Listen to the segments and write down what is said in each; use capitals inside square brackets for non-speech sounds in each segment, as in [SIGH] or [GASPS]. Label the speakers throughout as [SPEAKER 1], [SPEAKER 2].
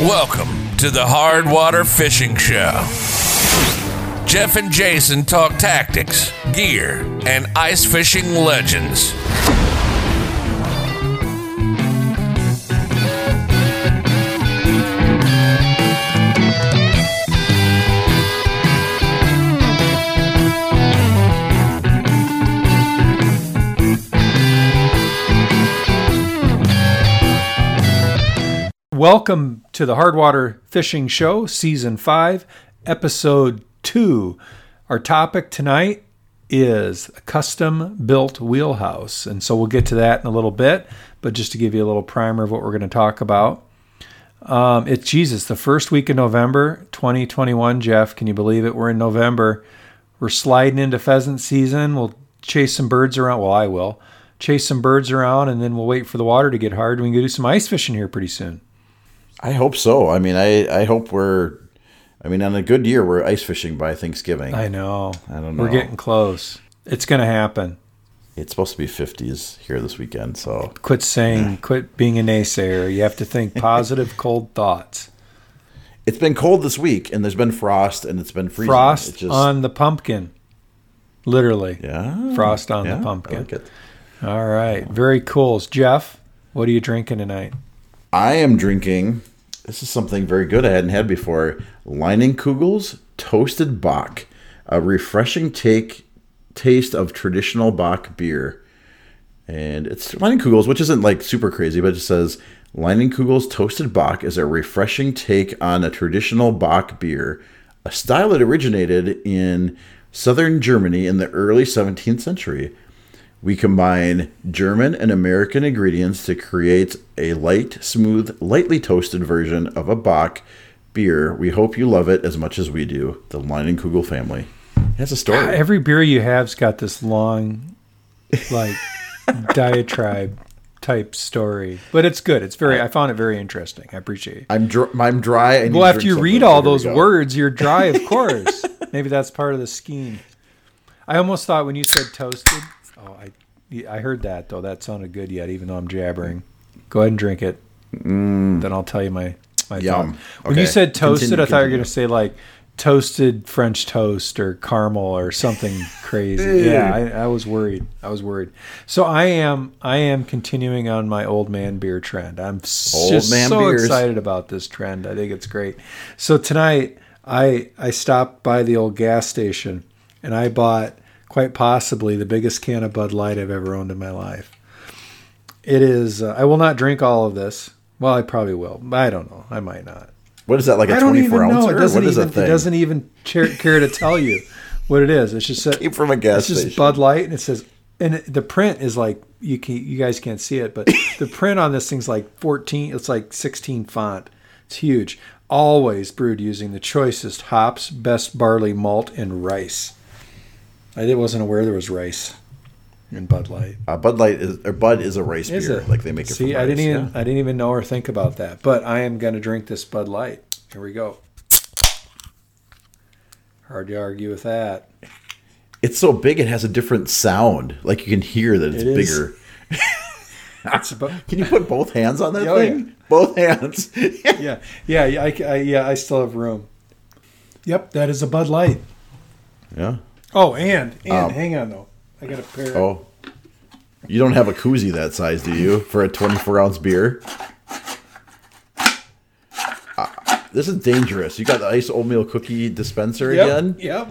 [SPEAKER 1] Welcome to the Hardwater Fishing Show. Jeff and Jason talk tactics, gear, and ice fishing legends.
[SPEAKER 2] Welcome to the Hardwater Fishing Show, Season 5, Episode 2. Our topic tonight is a custom built wheelhouse. And so we'll get to that in a little bit, but just to give you a little primer of what we're going to talk about. Um, it's Jesus, the first week of November 2021. Jeff, can you believe it? We're in November. We're sliding into pheasant season. We'll chase some birds around. Well, I will. Chase some birds around, and then we'll wait for the water to get hard. We can go do some ice fishing here pretty soon.
[SPEAKER 3] I hope so. I mean, I, I hope we're, I mean, on a good year, we're ice fishing by Thanksgiving.
[SPEAKER 2] I know.
[SPEAKER 3] I don't know.
[SPEAKER 2] We're getting close. It's going to happen.
[SPEAKER 3] It's supposed to be 50s here this weekend, so
[SPEAKER 2] Quit saying, quit being a naysayer. You have to think [LAUGHS] positive, cold thoughts.
[SPEAKER 3] it's been cold this week, and there's been frost, and it's been freezing.
[SPEAKER 2] Frost
[SPEAKER 3] just-
[SPEAKER 2] on the pumpkin. Literally.
[SPEAKER 3] yeah,
[SPEAKER 2] Frost on
[SPEAKER 3] yeah,
[SPEAKER 2] the pumpkin.
[SPEAKER 3] like.
[SPEAKER 2] All right. Very cool. Jeff, what are you drinking tonight?
[SPEAKER 3] I am drinking. This is something very good I hadn't had before. Leinenkugel's toasted Bock, a refreshing take taste of traditional Bock beer. And it's Leinenkugel's, which isn't like super crazy, but it says Leinenkugel's toasted Bock is a refreshing take on a traditional Bock beer, a style that originated in southern Germany in the early 17th century. We combine German and American ingredients to create a light, smooth, lightly toasted version of a Bock beer. We hope you love it as much as we do. The Leinenkugel family. That's a story.
[SPEAKER 2] Every beer you have's got this long, like, [LAUGHS] diatribe type story, but it's good. It's very, I found it very interesting. I appreciate it.
[SPEAKER 3] I'm dr- I'm dry.
[SPEAKER 2] Well, after you read all
[SPEAKER 3] we
[SPEAKER 2] those words, you're dry, of [LAUGHS] course. Maybe that's part of the scheme. I almost thought when you said toasted. Oh, I I heard that though. That sounded good yet, even though I'm jabbering. Go ahead and drink it. Then I'll tell you my my
[SPEAKER 3] Mm. Yum.
[SPEAKER 2] thought. When you said toasted,
[SPEAKER 3] Continue,
[SPEAKER 2] I thought you were going to say like toasted French toast or caramel or something [LAUGHS] crazy. yeah, I, I was worried. I was worried. So I am I am continuing on my old man beer trend. I'm
[SPEAKER 3] Old
[SPEAKER 2] just
[SPEAKER 3] man
[SPEAKER 2] so
[SPEAKER 3] beers.
[SPEAKER 2] excited about this trend. I think it's great. So tonight I I stopped by the old gas station and I bought quite possibly the biggest can of Bud Light I've ever owned in my life. It is. Uh, I will not drink all of this. Well, I probably will. but I don't know. I might not.
[SPEAKER 3] What is that? Like a
[SPEAKER 2] I don't
[SPEAKER 3] 24
[SPEAKER 2] even
[SPEAKER 3] ounce?
[SPEAKER 2] know. It doesn't even. It doesn't even care, to tell you what it is. It's just a,
[SPEAKER 3] Came from a gas
[SPEAKER 2] It's just
[SPEAKER 3] station.
[SPEAKER 2] Bud Light, and it says, and the print is like you can you guys can't see it, but [LAUGHS] the print on this thing's like 14. It's like 16 font. It's huge. Always brewed using the choicest hops, best barley malt, and rice. I wasn't aware there was rice in Bud Light.
[SPEAKER 3] Uh, Bud Light is or Bud is a rice
[SPEAKER 2] Is
[SPEAKER 3] beer.
[SPEAKER 2] it?
[SPEAKER 3] Like they make it.
[SPEAKER 2] See, I didn't even
[SPEAKER 3] yeah.
[SPEAKER 2] I didn't even know or think about that. But I am gonna drink this Bud Light. Here we go. Hard to argue with that.
[SPEAKER 3] It's so big, it has a different sound. Like you can hear that it's
[SPEAKER 2] It
[SPEAKER 3] bigger. [LAUGHS]
[SPEAKER 2] It's about, [LAUGHS]
[SPEAKER 3] Can you put both hands on that
[SPEAKER 2] Oh,
[SPEAKER 3] thing?
[SPEAKER 2] yeah.
[SPEAKER 3] Both hands.
[SPEAKER 2] yeah, [LAUGHS] yeah, yeah. I, I, yeah, I still have room. Yep, that is a Bud Light.
[SPEAKER 3] yeah.
[SPEAKER 2] Oh, and and
[SPEAKER 3] Um,
[SPEAKER 2] hang on though, I got a pair.
[SPEAKER 3] Oh. You don't have a koozie that size, do you? For a 24 ounce beer? Uh, this is dangerous. You got the ice oatmeal cookie dispenser
[SPEAKER 2] yep,
[SPEAKER 3] again?
[SPEAKER 2] Yep.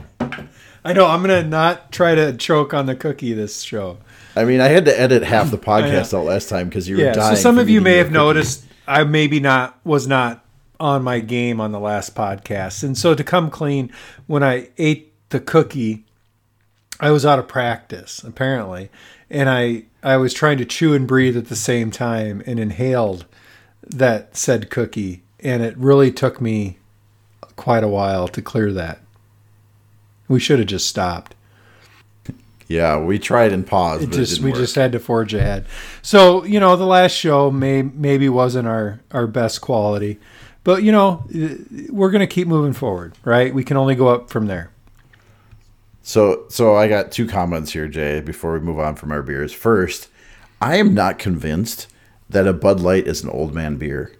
[SPEAKER 2] I know. I'm gonna not try to choke on the cookie this show.
[SPEAKER 3] I mean, I had to edit half the [LAUGHS] podcast out last time because you were
[SPEAKER 2] Yeah.
[SPEAKER 3] dying.
[SPEAKER 2] So some of you may have
[SPEAKER 3] cookie.
[SPEAKER 2] noticed I maybe not was not on my game on the last podcast, and so to come clean, when I ate the cookie, I was out of practice apparently, and I I was trying to chew and breathe at the same time and inhaled that said cookie, and it really took me quite a while to clear that. We should have just stopped.
[SPEAKER 3] Yeah, we tried and paused.
[SPEAKER 2] It
[SPEAKER 3] but
[SPEAKER 2] just
[SPEAKER 3] it
[SPEAKER 2] we
[SPEAKER 3] work.
[SPEAKER 2] just had to forge ahead. So you know, the last show may maybe wasn't our our best quality, but you know, we're gonna keep moving forward, right? We can only go up from there.
[SPEAKER 3] So, so I got two comments here, Jay, before we move on from our beers. First, I am not convinced that a Bud Light is an old man beer.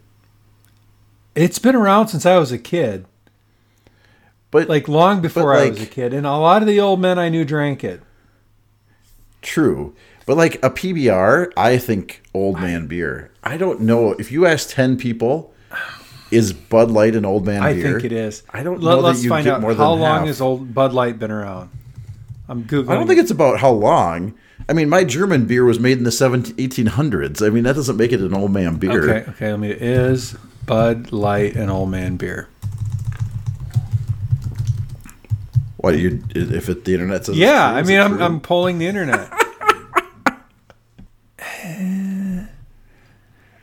[SPEAKER 2] It's been around since I was a kid,
[SPEAKER 3] But
[SPEAKER 2] like long before I was a kid, and a lot of the old men I knew drank it.
[SPEAKER 3] True. But like a PBR, I think old man beer. I don't know. If you ask 10 people, is Bud Light an old man beer?
[SPEAKER 2] I
[SPEAKER 3] beer?
[SPEAKER 2] think it is.
[SPEAKER 3] I don't
[SPEAKER 2] Let,
[SPEAKER 3] know
[SPEAKER 2] Let's
[SPEAKER 3] that you
[SPEAKER 2] find
[SPEAKER 3] get
[SPEAKER 2] out
[SPEAKER 3] more than
[SPEAKER 2] how long
[SPEAKER 3] half.
[SPEAKER 2] has old Bud Light been around. I'm googling.
[SPEAKER 3] I don't think it's about how long. I mean, my German beer was made in the 17, 1800s. I mean, that doesn't make it an old man beer.
[SPEAKER 2] okay. Okay, let me. Is Bud Light an old man beer?
[SPEAKER 3] What you if it, the internet says?
[SPEAKER 2] Yeah, I mean, I'm
[SPEAKER 3] true?
[SPEAKER 2] I'm polling the internet. [LAUGHS]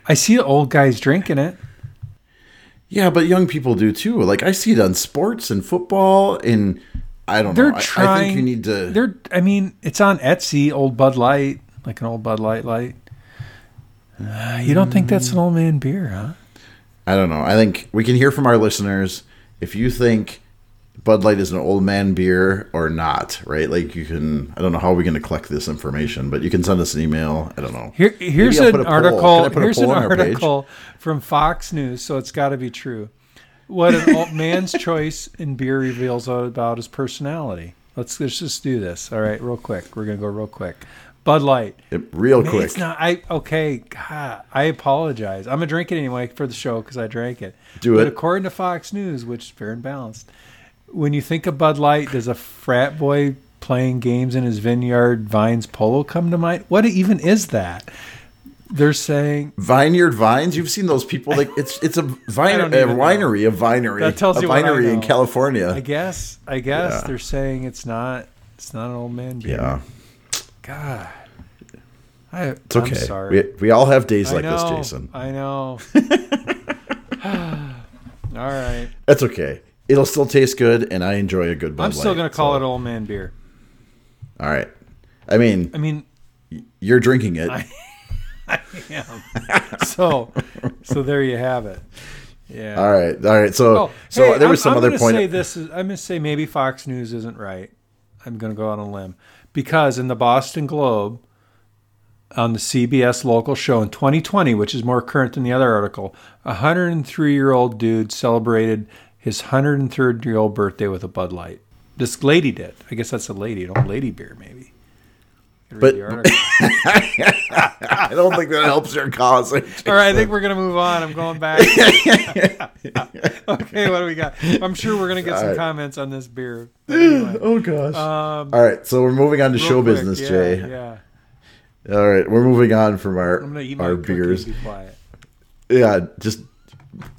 [SPEAKER 2] I see old guys drinking it.
[SPEAKER 3] Yeah, but young people do too. Like I see it on sports and football, and I don't
[SPEAKER 2] They're
[SPEAKER 3] know.
[SPEAKER 2] Trying.
[SPEAKER 3] I, think you need to.
[SPEAKER 2] They're. I mean, it's on Etsy. Old Bud Light, like an old Bud Light light. Uh, you don't think that's an old man beer, huh?
[SPEAKER 3] I don't know. I think we can hear from our listeners if you think Bud Light is an old man beer or not, right? Like you can. I don't know how we're going to collect this information, but you can send us an email. I don't know.
[SPEAKER 2] Here, here's an
[SPEAKER 3] put a poll.
[SPEAKER 2] article.
[SPEAKER 3] Can I put a
[SPEAKER 2] Here's an
[SPEAKER 3] poll on our page?
[SPEAKER 2] article from Fox News, so it's got to be true. What an old man's [LAUGHS] choice in beer reveals about his personality. Let's let's just do this. All right, real quick. We're gonna go real quick. Bud Light.
[SPEAKER 3] It- real
[SPEAKER 2] Man,
[SPEAKER 3] quick.
[SPEAKER 2] It's not. I okay. God, I apologize. I'm gonna drink it anyway for the show because I drank it.
[SPEAKER 3] Do it.
[SPEAKER 2] but
[SPEAKER 3] it.
[SPEAKER 2] according to Fox News, which is fair and balanced, when you think of Bud Light, does a frat boy playing games in his vineyard vines polo come to mind? What even is that? They're saying
[SPEAKER 3] Vineyard Vines. You've seen those people. Like it's it's a [LAUGHS] vine, a
[SPEAKER 2] don't know.
[SPEAKER 3] winery, a vinery,
[SPEAKER 2] That tells
[SPEAKER 3] a
[SPEAKER 2] you
[SPEAKER 3] vinery in. California.
[SPEAKER 2] I guess. I guess
[SPEAKER 3] Yeah.
[SPEAKER 2] they're saying it's not. It's not an old man beer.
[SPEAKER 3] yeah,
[SPEAKER 2] God. I,
[SPEAKER 3] it's okay.
[SPEAKER 2] I'm sorry.
[SPEAKER 3] We, we all have days
[SPEAKER 2] I
[SPEAKER 3] like this, Jason.
[SPEAKER 2] I know. [LAUGHS] [SIGHS] All right.
[SPEAKER 3] That's okay. It'll still taste good, and I enjoy a good Bud
[SPEAKER 2] I'm still
[SPEAKER 3] Light,
[SPEAKER 2] gonna call
[SPEAKER 3] so-
[SPEAKER 2] it old man beer.
[SPEAKER 3] All right. I mean,
[SPEAKER 2] I mean,
[SPEAKER 3] you're drinking it. [LAUGHS]
[SPEAKER 2] I- am. so, so there you have it. Yeah.
[SPEAKER 3] all right. All right. So,
[SPEAKER 2] Oh,
[SPEAKER 3] so
[SPEAKER 2] hey,
[SPEAKER 3] there was
[SPEAKER 2] I'm-
[SPEAKER 3] some
[SPEAKER 2] I'm
[SPEAKER 3] other
[SPEAKER 2] gonna
[SPEAKER 3] point.
[SPEAKER 2] Say this is, I'm going to say maybe Fox News isn't right. I'm going to go on a limb because in the Boston Globe, on the CBS local show in 2020, which is more current than the other article, a 103 year old dude celebrated his 103rd year old birthday with a Bud Light. This lady did. I guess that's a lady, an old lady beer, maybe. You can read
[SPEAKER 3] But- [LAUGHS] I don't think that helps your cause.
[SPEAKER 2] All right, I think we're gonna move on. I'm going back. [LAUGHS] okay, what do we got? I'm sure we're gonna get some
[SPEAKER 3] right.
[SPEAKER 2] comments on this beer. Anyway, [GASPS]
[SPEAKER 3] oh gosh.
[SPEAKER 2] um,
[SPEAKER 3] all right. So we're moving on to show
[SPEAKER 2] quick,
[SPEAKER 3] business,
[SPEAKER 2] yeah,
[SPEAKER 3] Jay.
[SPEAKER 2] Yeah,
[SPEAKER 3] All right, we're moving on from our
[SPEAKER 2] I'm gonna eat
[SPEAKER 3] our beers.
[SPEAKER 2] Be quiet.
[SPEAKER 3] Yeah, just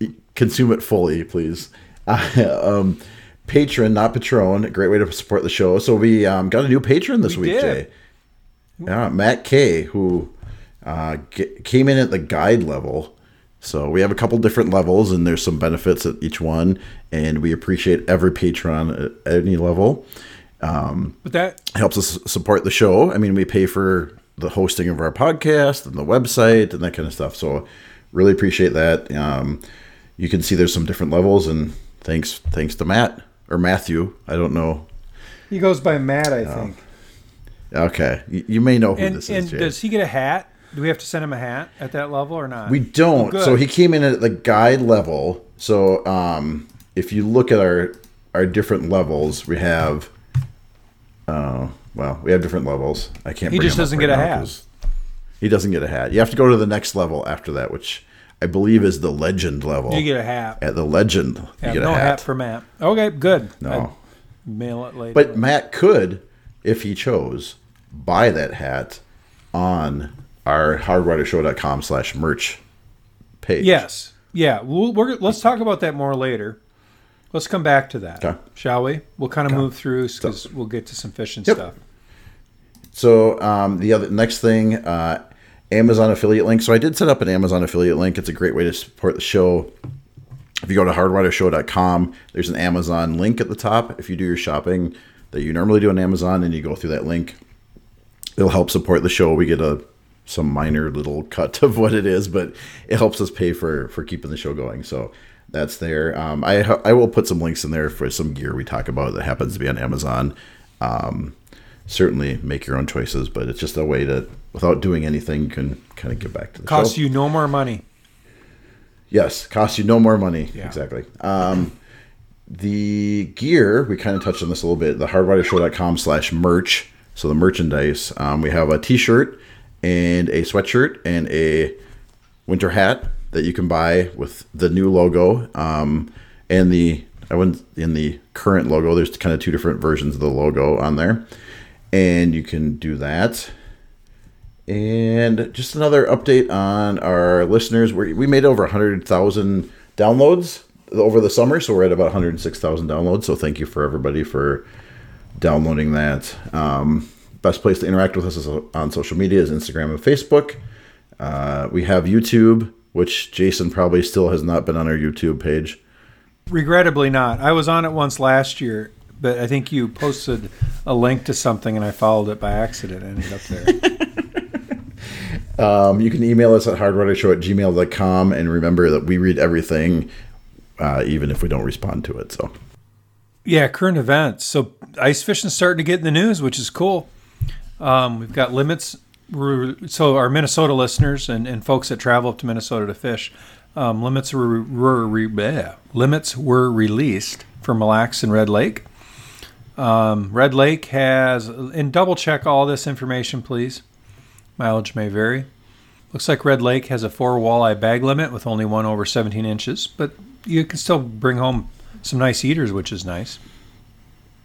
[SPEAKER 3] e- consume it fully, please. Uh, [LAUGHS] um, patron, not Patron. A great way to support the show. So we um, got a new patron this
[SPEAKER 2] We
[SPEAKER 3] week,
[SPEAKER 2] did.
[SPEAKER 3] Jay. Yeah, Matt K, who uh, g- came in at the guide level. So we have a couple different levels, and there's some benefits at each one. And we appreciate every patron at any level.
[SPEAKER 2] But that
[SPEAKER 3] helps us support the show. I mean, we pay for the hosting of our podcast and the website and that kind of stuff. So, really appreciate that. Um, you can see there's some different levels, and thanks thanks to Matt or Matthew. I don't know.
[SPEAKER 2] he goes by Matt, I think.
[SPEAKER 3] Okay, you, you may know who
[SPEAKER 2] And
[SPEAKER 3] this
[SPEAKER 2] and
[SPEAKER 3] is. Jay.
[SPEAKER 2] does he get a hat? Do we have to send him a hat at that level or not?
[SPEAKER 3] We don't.
[SPEAKER 2] Oh,
[SPEAKER 3] so he came in at the guide level. So um, if you look at our our different levels, we have. Uh, well, we have different levels. I can't.
[SPEAKER 2] He
[SPEAKER 3] bring
[SPEAKER 2] just
[SPEAKER 3] them
[SPEAKER 2] doesn't
[SPEAKER 3] right
[SPEAKER 2] get a hat.
[SPEAKER 3] He doesn't get a hat. You have to go to the next level after that, which I believe is the legend level.
[SPEAKER 2] you get a hat.
[SPEAKER 3] At the legend,
[SPEAKER 2] Yeah,
[SPEAKER 3] you get
[SPEAKER 2] no
[SPEAKER 3] a
[SPEAKER 2] hat.
[SPEAKER 3] hat.
[SPEAKER 2] for Matt. Okay, good.
[SPEAKER 3] No.
[SPEAKER 2] I'd mail it later.
[SPEAKER 3] But Matt could, if he chose, buy that hat on our hardwatershow.com slash merch page.
[SPEAKER 2] Yes. Yeah. We'll, we're, let's talk about that more later. Let's come back to that,
[SPEAKER 3] Okay.
[SPEAKER 2] shall we? We'll kind of move through because we'll get to some fishing
[SPEAKER 3] Yep.
[SPEAKER 2] stuff.
[SPEAKER 3] So um, the other next thing, uh, Amazon affiliate link. So I did set up an Amazon affiliate link. It's a great way to support the show. If you go to hardwatershow.com, there's an Amazon link at the top. If you do your shopping that you normally do on Amazon and you go through that link, it'll help support the show. We get a some minor little cut [LAUGHS] of what it is, but it helps us pay for for keeping the show going. So that's there. Um, I I will put some links in there for some gear we talk about that happens to be on Amazon. Um, certainly make your own choices, but it's just a way to without doing anything you can kind of give back to the
[SPEAKER 2] Costs you no more money.
[SPEAKER 3] Yes, costs you no more money.
[SPEAKER 2] Yeah.
[SPEAKER 3] Exactly. Um, the gear, we kind of touched on this a little bit. The hardwatershow.com slash merch. So the merchandise. Um, we have a t shirt and a sweatshirt and a winter hat that you can buy with the new logo. Um, and the, I went in the current logo, there's kind of two different versions of the logo on there. And you can do that. And just another update on our listeners. we we made over 100,000 downloads over the summer, so we're at about 106,000 downloads. So thank you for everybody for downloading that. Um, best place to interact with us is on social media is Instagram and Facebook. Uh, we have YouTube, which Jason probably still has not been on our YouTube page.
[SPEAKER 2] Regrettably not. I was on it once last year, but I think you posted a link to something and I followed it by accident. and ended up
[SPEAKER 3] there. [LAUGHS] um, you can email us at hardwatershow at gmail.com and remember that we read everything, uh, even if we don't respond to it. So,
[SPEAKER 2] yeah, current events. So, ice fishing's starting to get in the news, which is cool. Um, we've got limits. So, our Minnesota listeners and, and folks that travel up to Minnesota to fish, um, limits were, were bleh, limits were released for Mille Lacs and Red Lake. Um, Red Lake has, and double check all this information, please. Mileage may vary. Looks like Red Lake has a four walleye bag limit with only one over 17 inches, but you can still bring home some nice eaters, which is nice.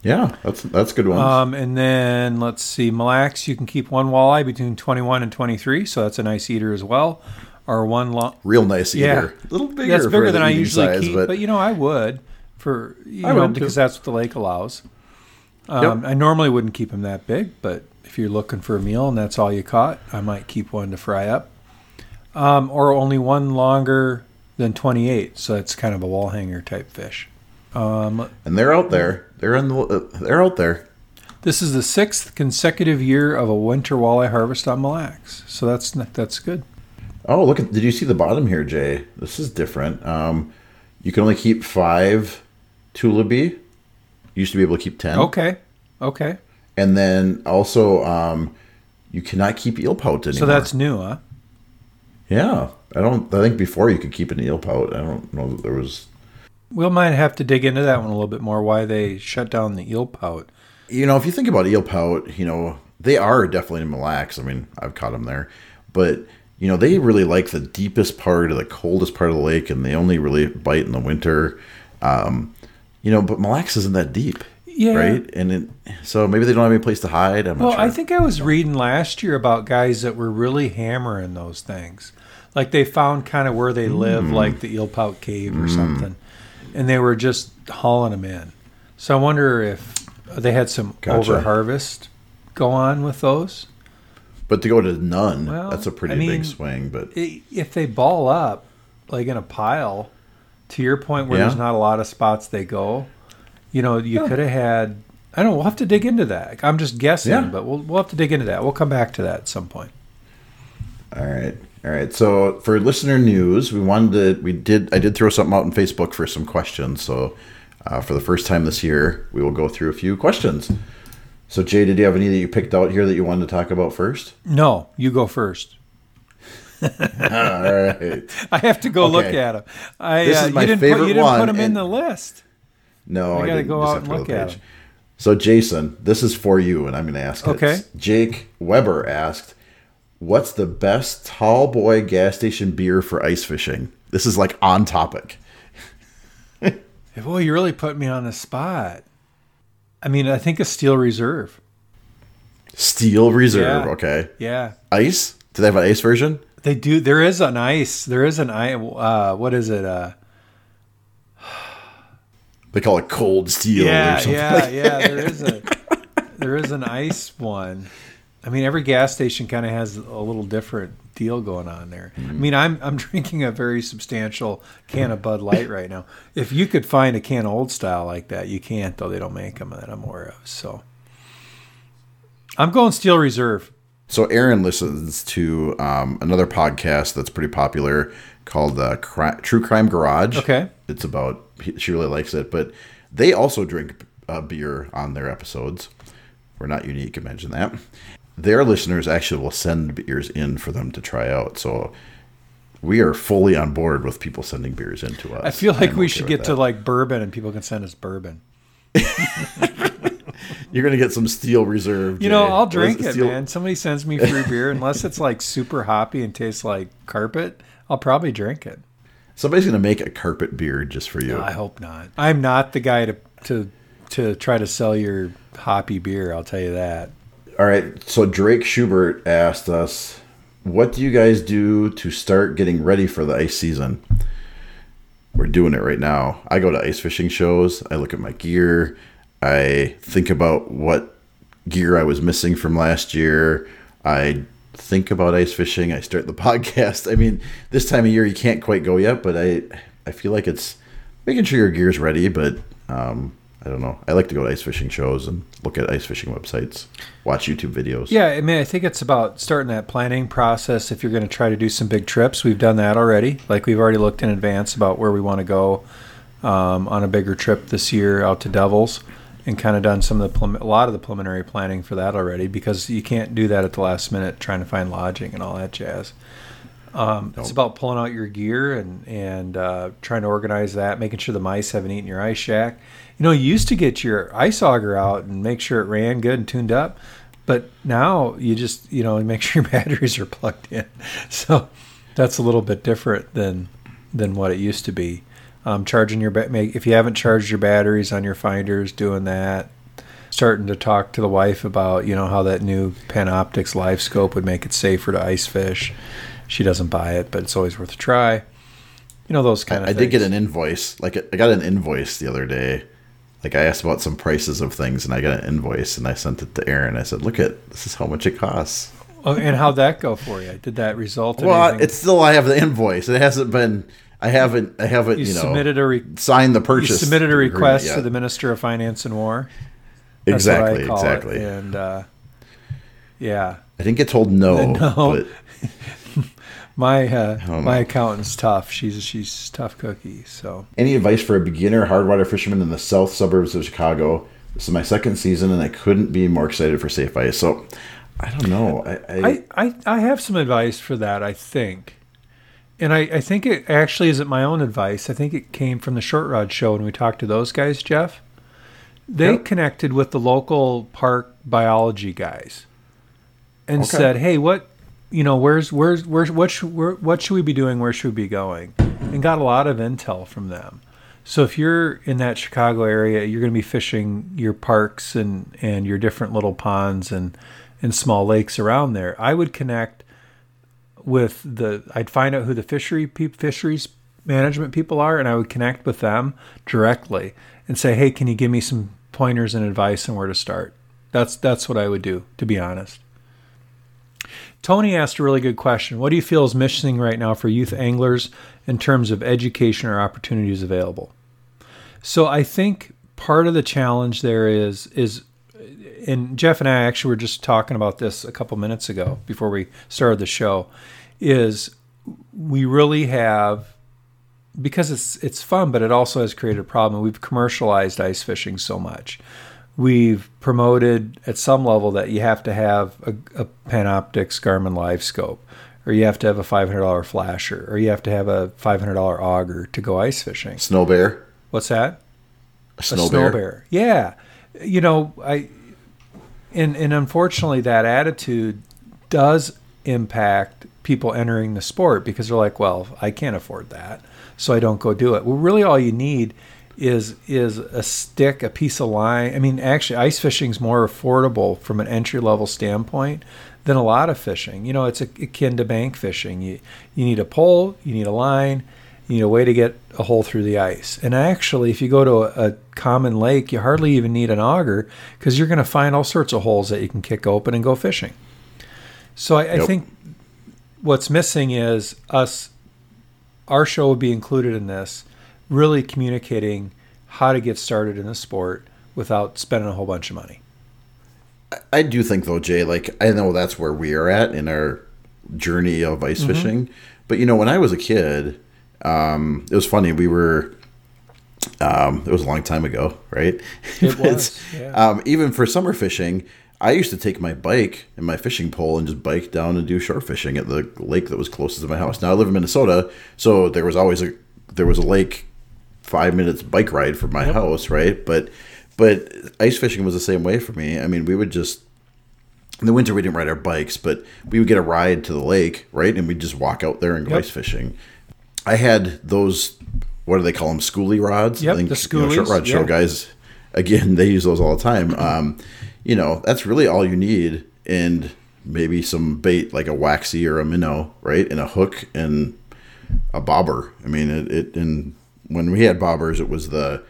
[SPEAKER 3] Yeah, that's that's good one.
[SPEAKER 2] Um, and then let's see, Mille Lacs, you can keep one walleye between 21 and 23, so that's a nice eater as well. Or one long,
[SPEAKER 3] real nice eater,
[SPEAKER 2] yeah,
[SPEAKER 3] a little bigger.
[SPEAKER 2] That's bigger than I usually
[SPEAKER 3] size,
[SPEAKER 2] keep,
[SPEAKER 3] but...
[SPEAKER 2] but... you know I would for you
[SPEAKER 3] I
[SPEAKER 2] know because
[SPEAKER 3] too.
[SPEAKER 2] that's what the lake allows. Um,
[SPEAKER 3] Yep.
[SPEAKER 2] I normally wouldn't keep them that big, but if you're looking for a meal and that's all you caught, I might keep one to fry up. Um, or only one longer than 28, so it's kind of a wall hanger type fish. Um,
[SPEAKER 3] and they're out there. They're in the. Uh, they're out there.
[SPEAKER 2] this is the sixth consecutive year of a winter walleye harvest on Mille Lacs, so that's that's good.
[SPEAKER 3] Oh, look! At, did you see the bottom here, Jay? This is different. Um, you can only keep five tullibee. Used to be able to keep ten.
[SPEAKER 2] Okay, okay,
[SPEAKER 3] And then also, um, you cannot keep eel pout anymore.
[SPEAKER 2] so that's new, huh?
[SPEAKER 3] yeah. I don't. I think before you could keep an eel pout. I don't know that there was.
[SPEAKER 2] We might have to dig into that one a little bit more. Why they shut down the eel pout?
[SPEAKER 3] You know, if you think about eel pout, you know they are definitely in Mille Lacs. I mean, I've caught them there, but you know they really like the deepest part or the coldest part of the lake, and they only really bite in the winter. Um, you know, but Mille Lacs isn't that deep.
[SPEAKER 2] Yeah.
[SPEAKER 3] Right. And it, so maybe they don't have any place to hide. I'm
[SPEAKER 2] Well,
[SPEAKER 3] sure.
[SPEAKER 2] I think I was reading last year about guys that were really hammering those things. Like they found kind of where they live,
[SPEAKER 3] Hmm.
[SPEAKER 2] like the Eel Pout Cave or something, and they were just hauling them in. So I wonder if they had some
[SPEAKER 3] Gotcha.
[SPEAKER 2] over harvest go on with those.
[SPEAKER 3] But to go to none,
[SPEAKER 2] Well,
[SPEAKER 3] that's a pretty
[SPEAKER 2] I mean,
[SPEAKER 3] big swing. But
[SPEAKER 2] If they ball up, like in a pile, to your point where
[SPEAKER 3] Yeah.
[SPEAKER 2] there's not a lot of spots they go, you know, you could have had. I don't. know, We'll have to dig into that. I'm just guessing,
[SPEAKER 3] Yeah.
[SPEAKER 2] but we'll we'll have to dig into that. We'll come back to that at some point.
[SPEAKER 3] all right, all right. So for listener news, we wanted to. We did. I did throw something out on Facebook for some questions. So uh, for the first time this year, we will go through a few questions. So Jay, did you have any that you picked out here that you wanted to talk about first?
[SPEAKER 2] No, you go first.
[SPEAKER 3] All right.
[SPEAKER 2] I have to go look at them. I,
[SPEAKER 3] This
[SPEAKER 2] uh,
[SPEAKER 3] is my
[SPEAKER 2] you didn't
[SPEAKER 3] favorite
[SPEAKER 2] put, you didn't
[SPEAKER 3] one,
[SPEAKER 2] put them in the list.
[SPEAKER 3] No,
[SPEAKER 2] I
[SPEAKER 3] I,
[SPEAKER 2] gotta
[SPEAKER 3] didn't.
[SPEAKER 2] go out and look at
[SPEAKER 3] page.
[SPEAKER 2] 'em.
[SPEAKER 3] So Jason, this is for you, and I'm going to ask it.
[SPEAKER 2] Okay.
[SPEAKER 3] Jake Weber asked, "What's the best tall boy gas station beer for ice fishing?" This is like on topic. [LAUGHS]
[SPEAKER 2] Boy, you really put me on the spot. I mean, I think a Steel Reserve.
[SPEAKER 3] Steel Reserve.
[SPEAKER 2] Yeah.
[SPEAKER 3] Okay.
[SPEAKER 2] Yeah,
[SPEAKER 3] Ice? Do they have an ice version?
[SPEAKER 2] They do. There is an ice. There is an ice. Uh, what is it? Uh,
[SPEAKER 3] They call it cold steel or
[SPEAKER 2] yeah,
[SPEAKER 3] something.
[SPEAKER 2] yeah,
[SPEAKER 3] like
[SPEAKER 2] yeah. There is a there is an ice one. I mean, every gas station kind of has a little different deal going on there. I
[SPEAKER 3] Mm-hmm.
[SPEAKER 2] mean, I'm I'm [LAUGHS] drinking a very substantial can of Bud Light right now. If you could find a can of Old Style like that, you can't though. They don't make them that I'm aware of. So I'm going Steel Reserve.
[SPEAKER 3] So Aaron listens to um, another podcast that's pretty popular called uh, Cri- True Crime Garage.
[SPEAKER 2] Okay.
[SPEAKER 3] It's about she really likes it, but they also drink uh, beer on their episodes. We're not unique, imagine that. Their listeners actually will send beers in for them to try out. So we are fully on board with people sending beers in to us.
[SPEAKER 2] I feel like
[SPEAKER 3] I'm
[SPEAKER 2] we
[SPEAKER 3] okay
[SPEAKER 2] should get to like bourbon and people can send us bourbon. [LAUGHS]
[SPEAKER 3] You're gonna get some steel reserve.
[SPEAKER 2] You know,
[SPEAKER 3] Jay.
[SPEAKER 2] I'll drink
[SPEAKER 3] it,
[SPEAKER 2] it, man. Somebody sends me free [LAUGHS] beer, unless it's like super hoppy and tastes like carpet, I'll probably drink it.
[SPEAKER 3] Somebody's gonna make a carpet beer just for you.
[SPEAKER 2] I hope not. I'm not the guy to to to try to sell your hoppy beer. I'll tell you that.
[SPEAKER 3] All right. So Drake Schubert asked us, "What do you guys do to start getting ready for the ice season?" We're doing it right now. I go to ice fishing shows. I look at my gear. I think about what gear I was missing from last year. I think about ice fishing. I start the [LAUGHS] podcast. I mean, this time of year you can't quite go yet, but I I feel like it's making sure your gear's ready. But um, I don't know. I like to go to ice fishing shows and look at ice fishing websites, watch YouTube videos.
[SPEAKER 2] Yeah, I mean, I think it's about starting that planning process. If you're going to try to do some big trips, we've done that already. Like we've already looked in advance about where we want to go um, on a bigger trip this year out to Devils, and kind of done some of the a lot of the preliminary planning for that already. Because you can't do that at the last minute, trying to find lodging and all that jazz. Um, It's about pulling out your gear and and uh, trying to organize that, making sure the mice haven't eaten your ice shack. You know, you used to get your ice auger out and make sure it ran good and tuned up, but now you just you know make [LAUGHS] sure your batteries are plugged in. So that's a little bit different than than what it used to be. Um, charging your ba- make- if you haven't charged your batteries on your finders, doing that. Starting to talk to the wife about you know how that new Panoptix Live Scope would make it safer to ice fish. She doesn't buy it, but it's always worth a try. You know those kind of.
[SPEAKER 3] I
[SPEAKER 2] things.
[SPEAKER 3] did get an invoice. Like I got an invoice the other day. Like I asked about some prices of things, and I got an invoice, and I sent it to Aaron. I said, "Look at this is how much it costs."
[SPEAKER 2] Oh, and how'd that go for you? Did that result in
[SPEAKER 3] Well,
[SPEAKER 2] anything?
[SPEAKER 3] it's still I have the invoice. It hasn't been. I haven't. I haven't.
[SPEAKER 2] you,
[SPEAKER 3] You, know,
[SPEAKER 2] submitted a re-
[SPEAKER 3] signed the purchase.
[SPEAKER 2] submitted a request to the Minister of Finance and War. That's I
[SPEAKER 3] exactly.
[SPEAKER 2] it.
[SPEAKER 3] Exactly.
[SPEAKER 2] And uh, yeah,
[SPEAKER 3] I didn't get told no. [LAUGHS]
[SPEAKER 2] No.
[SPEAKER 3] But [LAUGHS]
[SPEAKER 2] my uh, my accountant's tough. She's she's tough cookie. So
[SPEAKER 3] any advice for a beginner hardwater fisherman in the south suburbs of Chicago? This is my second season, and I couldn't be more excited for Safe Ice. So, I don't know. I, I,
[SPEAKER 2] I, I, I have some advice for that, I think. And I, I think it actually isn't my own advice. I think it came from the Short Rod Show when we talked to those guys, Jeff. They
[SPEAKER 3] Yep.
[SPEAKER 2] connected with the local park biology guys and
[SPEAKER 3] Okay.
[SPEAKER 2] said, "Hey, what, you know, where's where's where's what should, where, what should we be doing? Where should we be going?" And got a lot of intel from them. So if you're in that Chicago area, you're going to be fishing your parks and and your different little ponds and and small lakes around there. I would connect with the I'd find out who the fishery fisheries management people are and I would connect with them directly and say, "Hey, can you give me some pointers and advice on where to start?" That's that's what I would do, to be honest. Tony asked a really good question. What do you feel is missing right now for youth anglers in terms of education or opportunities available? So I think part of the challenge there is is and Jeff and I actually were just talking about this a couple minutes ago before we started the show is we really have because it's it's fun but it also has created a problem we've commercialized ice fishing so much we've promoted at some level that you have to have a, a Panoptix Garmin Live Scope or you have to have a $500 flasher or you have to have a $500 auger to go ice fishing
[SPEAKER 3] snow bear.
[SPEAKER 2] what's that
[SPEAKER 3] A
[SPEAKER 2] a
[SPEAKER 3] snow,
[SPEAKER 2] snow
[SPEAKER 3] bear.
[SPEAKER 2] bear. Yeah, you know, I and and unfortunately that attitude does impact people entering the sport because they're like, well, I can't afford that, so I don't go do it. Well, really, all you need is is a stick, a piece of line. I mean, actually, ice fishing is more affordable from an entry level standpoint than a lot of fishing. You know, it's akin to bank fishing. You you need a pole, you need a line, you need a way to get a hole through the ice. And actually, if you go to a, a common lake, you hardly even need an auger because you're going to find all sorts of holes that you can kick open and go fishing. So I, I think what's missing is us. Our show would be included in this, really communicating how to get started in the sport without spending a whole bunch of money.
[SPEAKER 3] I do think though, Jay, like I know that's where we are at in our journey of ice
[SPEAKER 2] Mm-hmm.
[SPEAKER 3] fishing. But you know, when I was a kid, um, it was funny. We were, um, it was a long time ago, right?
[SPEAKER 2] It [LAUGHS] was, yeah.
[SPEAKER 3] Um, even for summer fishing, I used to take my bike and my fishing pole and just bike down and do shore fishing at the lake that was closest to my house. Now I live in Minnesota, so there was always a there was a lake five minutes bike ride from my house, right? But but ice fishing was the same way for me. I mean, we would just in the winter we didn't ride our bikes, but we would get a ride to the lake, right? And we'd just walk out there and go
[SPEAKER 2] Yep.
[SPEAKER 3] ice fishing. I had those what do they call them? Schoolie rods.
[SPEAKER 2] Yep,
[SPEAKER 3] I think
[SPEAKER 2] the
[SPEAKER 3] you know, short
[SPEAKER 2] schoolies,
[SPEAKER 3] rod show guys again [LAUGHS] they use those all the time. Um, you know, that's really all you need and maybe some bait like a waxy or a minnow, right? And a hook and a bobber. I mean, it, it and when we had bobbers, it was the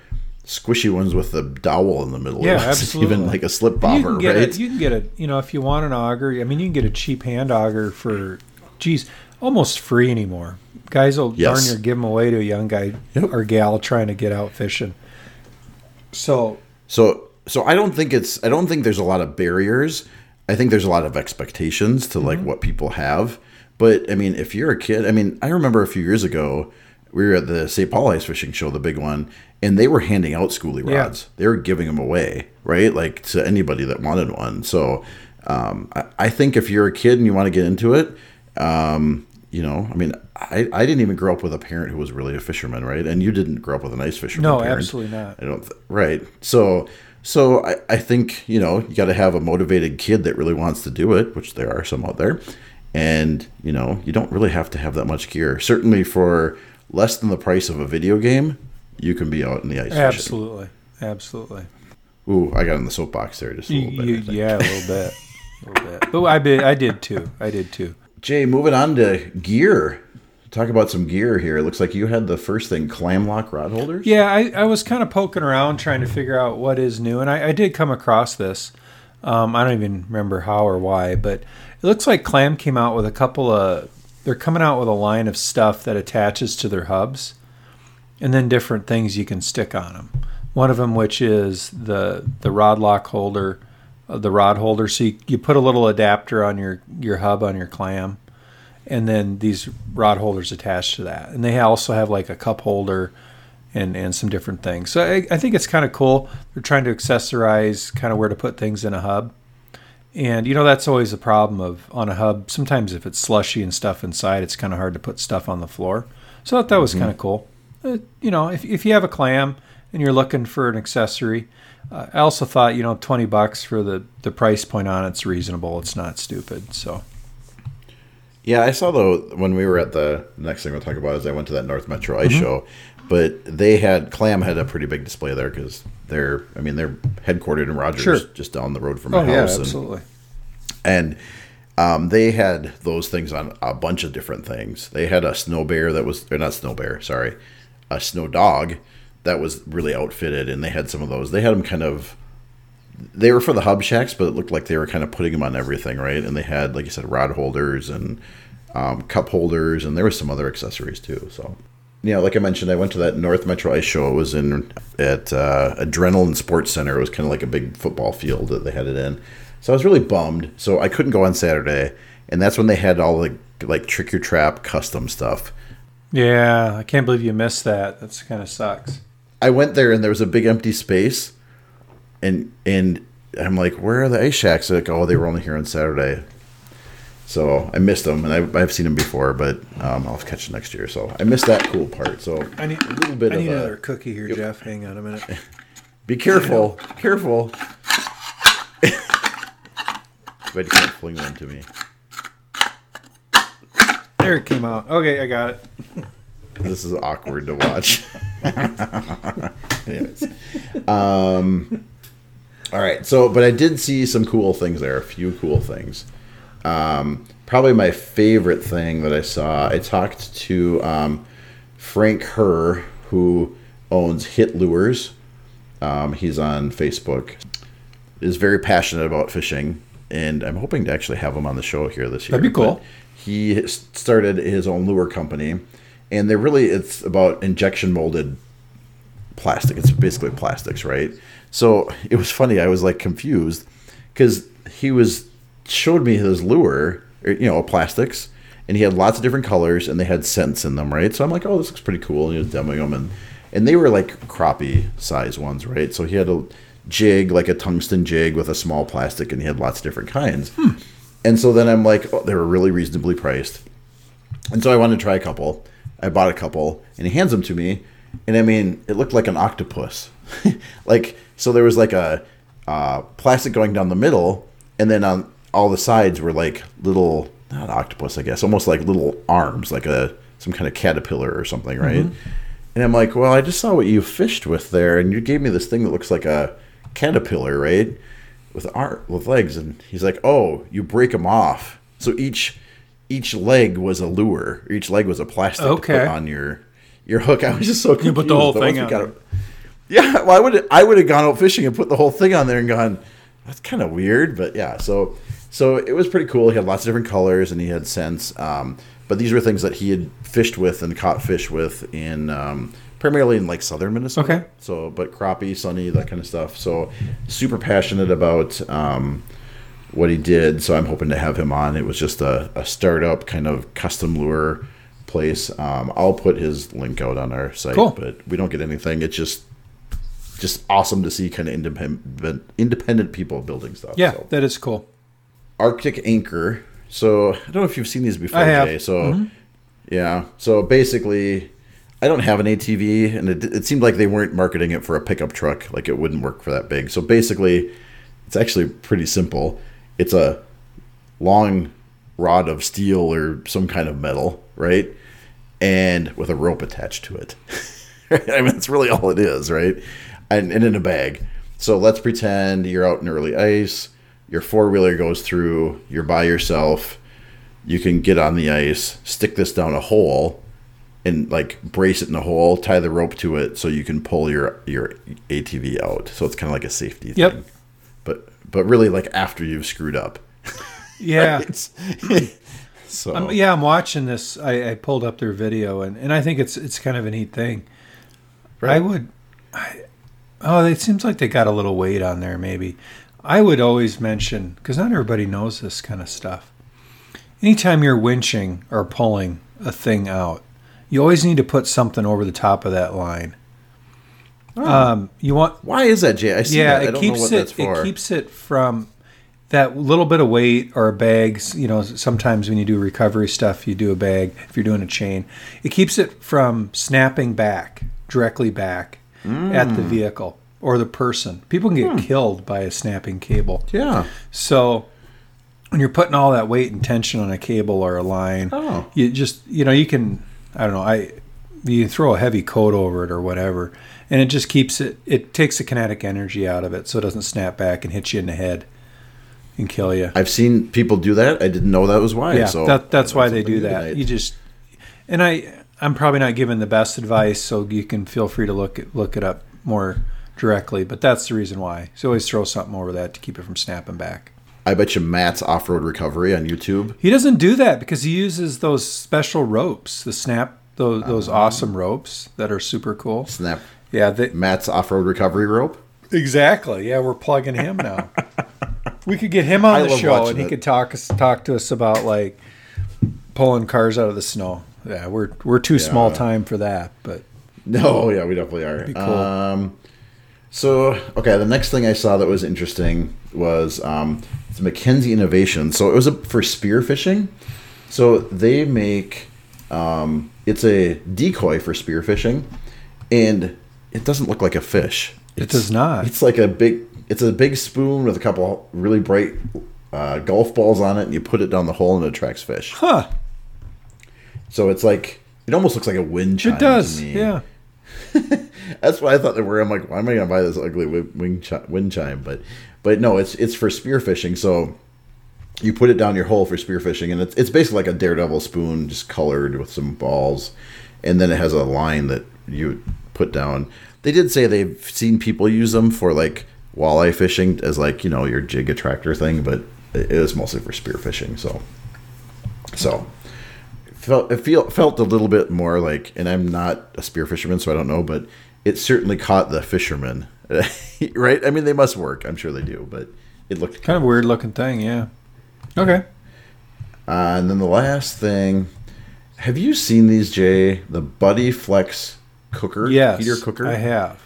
[SPEAKER 3] squishy ones with the dowel in the middle.
[SPEAKER 2] Yeah, [LAUGHS] absolutely.
[SPEAKER 3] Even like a slip bobber,
[SPEAKER 2] get
[SPEAKER 3] right?
[SPEAKER 2] a, you can get a you know if you want an auger i mean you can get a cheap hand auger for geez almost free anymore guys will
[SPEAKER 3] Yes.
[SPEAKER 2] darn near give them away to a young guy
[SPEAKER 3] Yep.
[SPEAKER 2] or gal trying to get out fishing so
[SPEAKER 3] So so I don't think it's I don't think there's a lot of barriers. I think there's a lot of expectations to
[SPEAKER 2] Mm-hmm.
[SPEAKER 3] like what people have. But I mean, if you're a kid, I mean, I remember a few years ago we were at the St. Paul Ice Fishing Show, the big one, and they were handing out schoolie
[SPEAKER 2] Yeah.
[SPEAKER 3] rods. They were giving them away, right? Like to anybody that wanted one. So um, I, I think if you're a kid and you want to get into it, um, you know, I mean, I, I didn't even grow up with a parent who was really a fisherman, right? And you didn't grow up with an ice fisherman.
[SPEAKER 2] No,
[SPEAKER 3] parent.
[SPEAKER 2] absolutely not.
[SPEAKER 3] I don't. Th- right. So, so I, I think you know you got to have a motivated kid that really wants to do it, which there are some out there, and you know you don't really have to have that much gear. Certainly for less than the price of a video game, you can be out in the ice. fishing.
[SPEAKER 2] absolutely absolutely
[SPEAKER 3] Ooh, I got in the soapbox there just a little bit.
[SPEAKER 2] you-
[SPEAKER 3] I
[SPEAKER 2] yeah a little bit a little bit but i did i did too i did too
[SPEAKER 3] Jay, moving on to gear. Talk about some gear here. It looks like you had the first thing, clam lock rod holders.
[SPEAKER 2] Yeah, I, I was kind of poking around trying to figure out what is new, and I, I did come across this. Um, I don't even remember how or why, but it looks like Clam came out with a couple of. They're coming out with a line of stuff that attaches to their hubs, and then different things you can stick on them. One of them, which is the the rod lock holder, uh, the rod holder. So you, you put a little adapter on your your hub on your clam, and then these rod holders attached to that. And they also have like a cup holder and, and some different things. So I, I think it's kind of cool. They're trying to accessorize kind of where to put things in a hub. And you know that's always a problem of on a hub. Sometimes if it's slushy and stuff inside, it's kind of hard to put stuff on the floor. So I thought that was kind of cool. Uh, you know, if if you have a clam and you're looking for an accessory, uh, I also thought you know twenty bucks for the the price point on it's reasonable. It's not stupid. So
[SPEAKER 3] Yeah, I saw though when we were at the next thing we'll talk about is I went to that North Metro Ice
[SPEAKER 2] Mm-hmm.
[SPEAKER 3] Show, but they had Clam had a pretty big display there because they're I mean they're headquartered in Rogers,
[SPEAKER 2] Sure.
[SPEAKER 3] just down the road from my
[SPEAKER 2] oh yeah,
[SPEAKER 3] house, and,
[SPEAKER 2] absolutely.
[SPEAKER 3] and um, they had those things on a bunch of different things. They had a snow bear that was or not snow bear, sorry, a snow dog that was really outfitted, and they had some of those. They had them kind of. They were for the hub shacks, but it looked like they were kind of putting them on everything, right? And they had, like you said, rod holders and um, cup holders, and there was some other accessories too. So, you know, like I mentioned, I went to that North Metro Ice Show. It was in at uh, Adrenaline Sports Center. It was kind of like a big football field that they had it in. So I was really bummed. So I couldn't go on Saturday, and that's when they had all the like trick your trap custom stuff.
[SPEAKER 2] Yeah, I can't believe you missed that. That's kind of sucks.
[SPEAKER 3] I went there and there was a big empty space, and and I'm like, where are the ice shacks? They're like, oh, they were only here on Saturday. So I missed them, and I've, I've seen them before, but um, I'll catch them next year. So I missed that cool part. So
[SPEAKER 2] I need
[SPEAKER 3] a little bit
[SPEAKER 2] I
[SPEAKER 3] of
[SPEAKER 2] need
[SPEAKER 3] a,
[SPEAKER 2] another cookie here, Jeff. Hang on a minute.
[SPEAKER 3] Be careful, careful. [LAUGHS] but you can't fling one to me.
[SPEAKER 2] There it came out. Okay, I got it.
[SPEAKER 3] This is awkward to watch. [LAUGHS] Anyways, um, all right. So, but I did see some cool things there. A few cool things. Um, probably my favorite thing that I saw. I talked to um, Frank Herr, who owns Hit Lures. Um, he's on Facebook. Is very passionate about fishing, and I'm hoping to actually have him on the show here this year.
[SPEAKER 2] That'd be cool.
[SPEAKER 3] But He started his own lure company, and they're really it's about injection molded plastic. It's basically plastics, right? So it was funny. I was like confused because he was showed me his lure, or, you know, plastics, and he had lots of different colors, and they had scents in them, right? So I'm like, oh, this looks pretty cool. And he was demoing them, and and they were like crappie size ones, right? So he had a jig, like a tungsten jig with a small plastic, and he had lots of different kinds.
[SPEAKER 2] Hmm.
[SPEAKER 3] And so then I'm like, oh, they were really reasonably priced. And so I wanted to try a couple. I bought a couple, and he hands them to me. And I mean, it looked like an octopus. [LAUGHS] like, so there was like a uh, plastic going down the middle, and then on all the sides were like little, not octopus, I guess, almost like little arms, like a some kind of caterpillar or something, right? And I'm like, well, I just saw what you fished with there, and you gave me this thing that looks like a caterpillar, right? With ar- with legs, and he's like, oh, you break them off. So each each leg was a lure. Each leg was a plastic to put on your your hook. [LAUGHS] I was just so confused.
[SPEAKER 2] You put the whole
[SPEAKER 3] but
[SPEAKER 2] thing
[SPEAKER 3] once we
[SPEAKER 2] on
[SPEAKER 3] got it- Yeah, well, I would I would have gone out fishing and put the whole thing on there and gone. That's kind of weird, but yeah. So so it was pretty cool. He had lots of different colors and he had scents. Um, but these were things that he had fished with and caught fish with in um, primarily in like southern Minnesota.
[SPEAKER 2] Okay.
[SPEAKER 3] So, but crappie, sunny, that kind of stuff. So, super passionate about um, what he did. So, I'm hoping to have him on. It was just a, a startup kind of custom lure place. Um, I'll put his link out on our site,
[SPEAKER 2] Cool.
[SPEAKER 3] but we don't get anything. It's just just awesome to see kind of independent independent people building stuff.
[SPEAKER 2] Yeah,
[SPEAKER 3] So.
[SPEAKER 2] that is cool.
[SPEAKER 3] Arctic Anchor. So I don't know if you've seen these before,
[SPEAKER 2] I have.
[SPEAKER 3] Jay. So mm-hmm. yeah. So basically, I don't have an ATV, and it, it seemed like they weren't marketing it for a pickup truck. Like it wouldn't work for that big. So basically, it's actually pretty simple. It's a long rod of steel or some kind of metal, right? And with a rope attached to it. [LAUGHS] I mean, that's really all it is, right? And, and in a bag. So let's pretend you're out in early ice. Your four wheeler goes through. You're by yourself. You can get on the ice, stick this down a hole, and like brace it in a hole. Tie the rope to it so you can pull your your ATV out. So it's kind of like a safety
[SPEAKER 2] Yep.
[SPEAKER 3] thing. But but really like after you've screwed up. [LAUGHS]
[SPEAKER 2] Yeah. [LAUGHS] [LAUGHS]
[SPEAKER 3] So
[SPEAKER 2] Um, yeah, I'm watching this. I, I pulled up their video, and, and I think it's it's kind of a neat thing. I would, I, oh, it seems like they got a little weight on there. Maybe I would always mention because not everybody knows this kind of stuff. Anytime you're winching or pulling a thing out, you always need to put something over the top of that line. Um, you want
[SPEAKER 3] why is that, Jay? I see
[SPEAKER 2] yeah,
[SPEAKER 3] that. I
[SPEAKER 2] it keeps it. It keeps it from that little bit of weight or bags. You know, sometimes when you do recovery stuff, you do a bag. If you're doing a chain, it keeps it from snapping back directly back at
[SPEAKER 3] Mm.
[SPEAKER 2] the vehicle or the person. People can
[SPEAKER 3] Hmm.
[SPEAKER 2] get killed by a snapping cable.
[SPEAKER 3] yeah.
[SPEAKER 2] So when you're putting all that weight and tension on a cable or a line,
[SPEAKER 3] Oh.
[SPEAKER 2] you just you know you can I don't know I you throw a heavy coat over it or whatever, and it just keeps it. It takes the kinetic energy out of it, so it doesn't snap back and hit you in the head and kill you.
[SPEAKER 3] I've seen people do that. I didn't know that was why.
[SPEAKER 2] yeah,
[SPEAKER 3] so
[SPEAKER 2] that, that's why they do that. You just and I I'm probably not giving the best advice, so you can feel free to look it look it up more directly. But that's the reason why. So always throw something over that to keep it from snapping back.
[SPEAKER 3] I bet you Matt's off road recovery on YouTube.
[SPEAKER 2] He doesn't do that because he uses those special ropes, the snap, those, those
[SPEAKER 3] Uh-huh.
[SPEAKER 2] awesome ropes that are super cool.
[SPEAKER 3] Snap
[SPEAKER 2] Yeah, they,
[SPEAKER 3] Matt's off road recovery rope.
[SPEAKER 2] exactly. Yeah, we're plugging him now. [LAUGHS] we could get him on
[SPEAKER 3] I
[SPEAKER 2] the show, and he
[SPEAKER 3] it.
[SPEAKER 2] could talk talk to us about like pulling cars out of the snow. Yeah, we're we're too small time for that, but
[SPEAKER 3] No, [LAUGHS] yeah, we definitely are.
[SPEAKER 2] Cool.
[SPEAKER 3] Um, so okay, the next thing I saw that was interesting was um, it's Mackenzie Innovation. So it was a, for spear fishing. So they make um, it's a decoy for spear fishing, and it doesn't look like a fish.
[SPEAKER 2] It does not.
[SPEAKER 3] It's like a big. It's a big spoon with a couple really bright uh, golf balls on it, and you put it down the hole, and it attracts fish.
[SPEAKER 2] huh?
[SPEAKER 3] So it's like it almost looks like a wind chime.
[SPEAKER 2] It does. Yeah. [LAUGHS]
[SPEAKER 3] That's what I thought they were. I'm like, why am I going to buy this ugly wing chi- wind chime? But, but no, it's it's for spearfishing. So you put it down your hole for spearfishing, and it's it's basically like a daredevil spoon, just colored with some balls, and then it has a line that you put down. They did say they've seen people use them for like walleye fishing as like you know your jig attractor thing, but it it was mostly for spearfishing. So, so felt it feel felt a little bit more like, and I'm not a spear fisherman, so I don't know, but it certainly caught the fishermen, [LAUGHS] right? I mean, they must work. I'm sure they do, but it looked
[SPEAKER 2] Kind of weird looking thing. Yeah. Okay.
[SPEAKER 3] Uh, and then the last thing, have you seen these, Jay? The Buddy Flex cooker,
[SPEAKER 2] Yes.
[SPEAKER 3] heater cooker.
[SPEAKER 2] I have.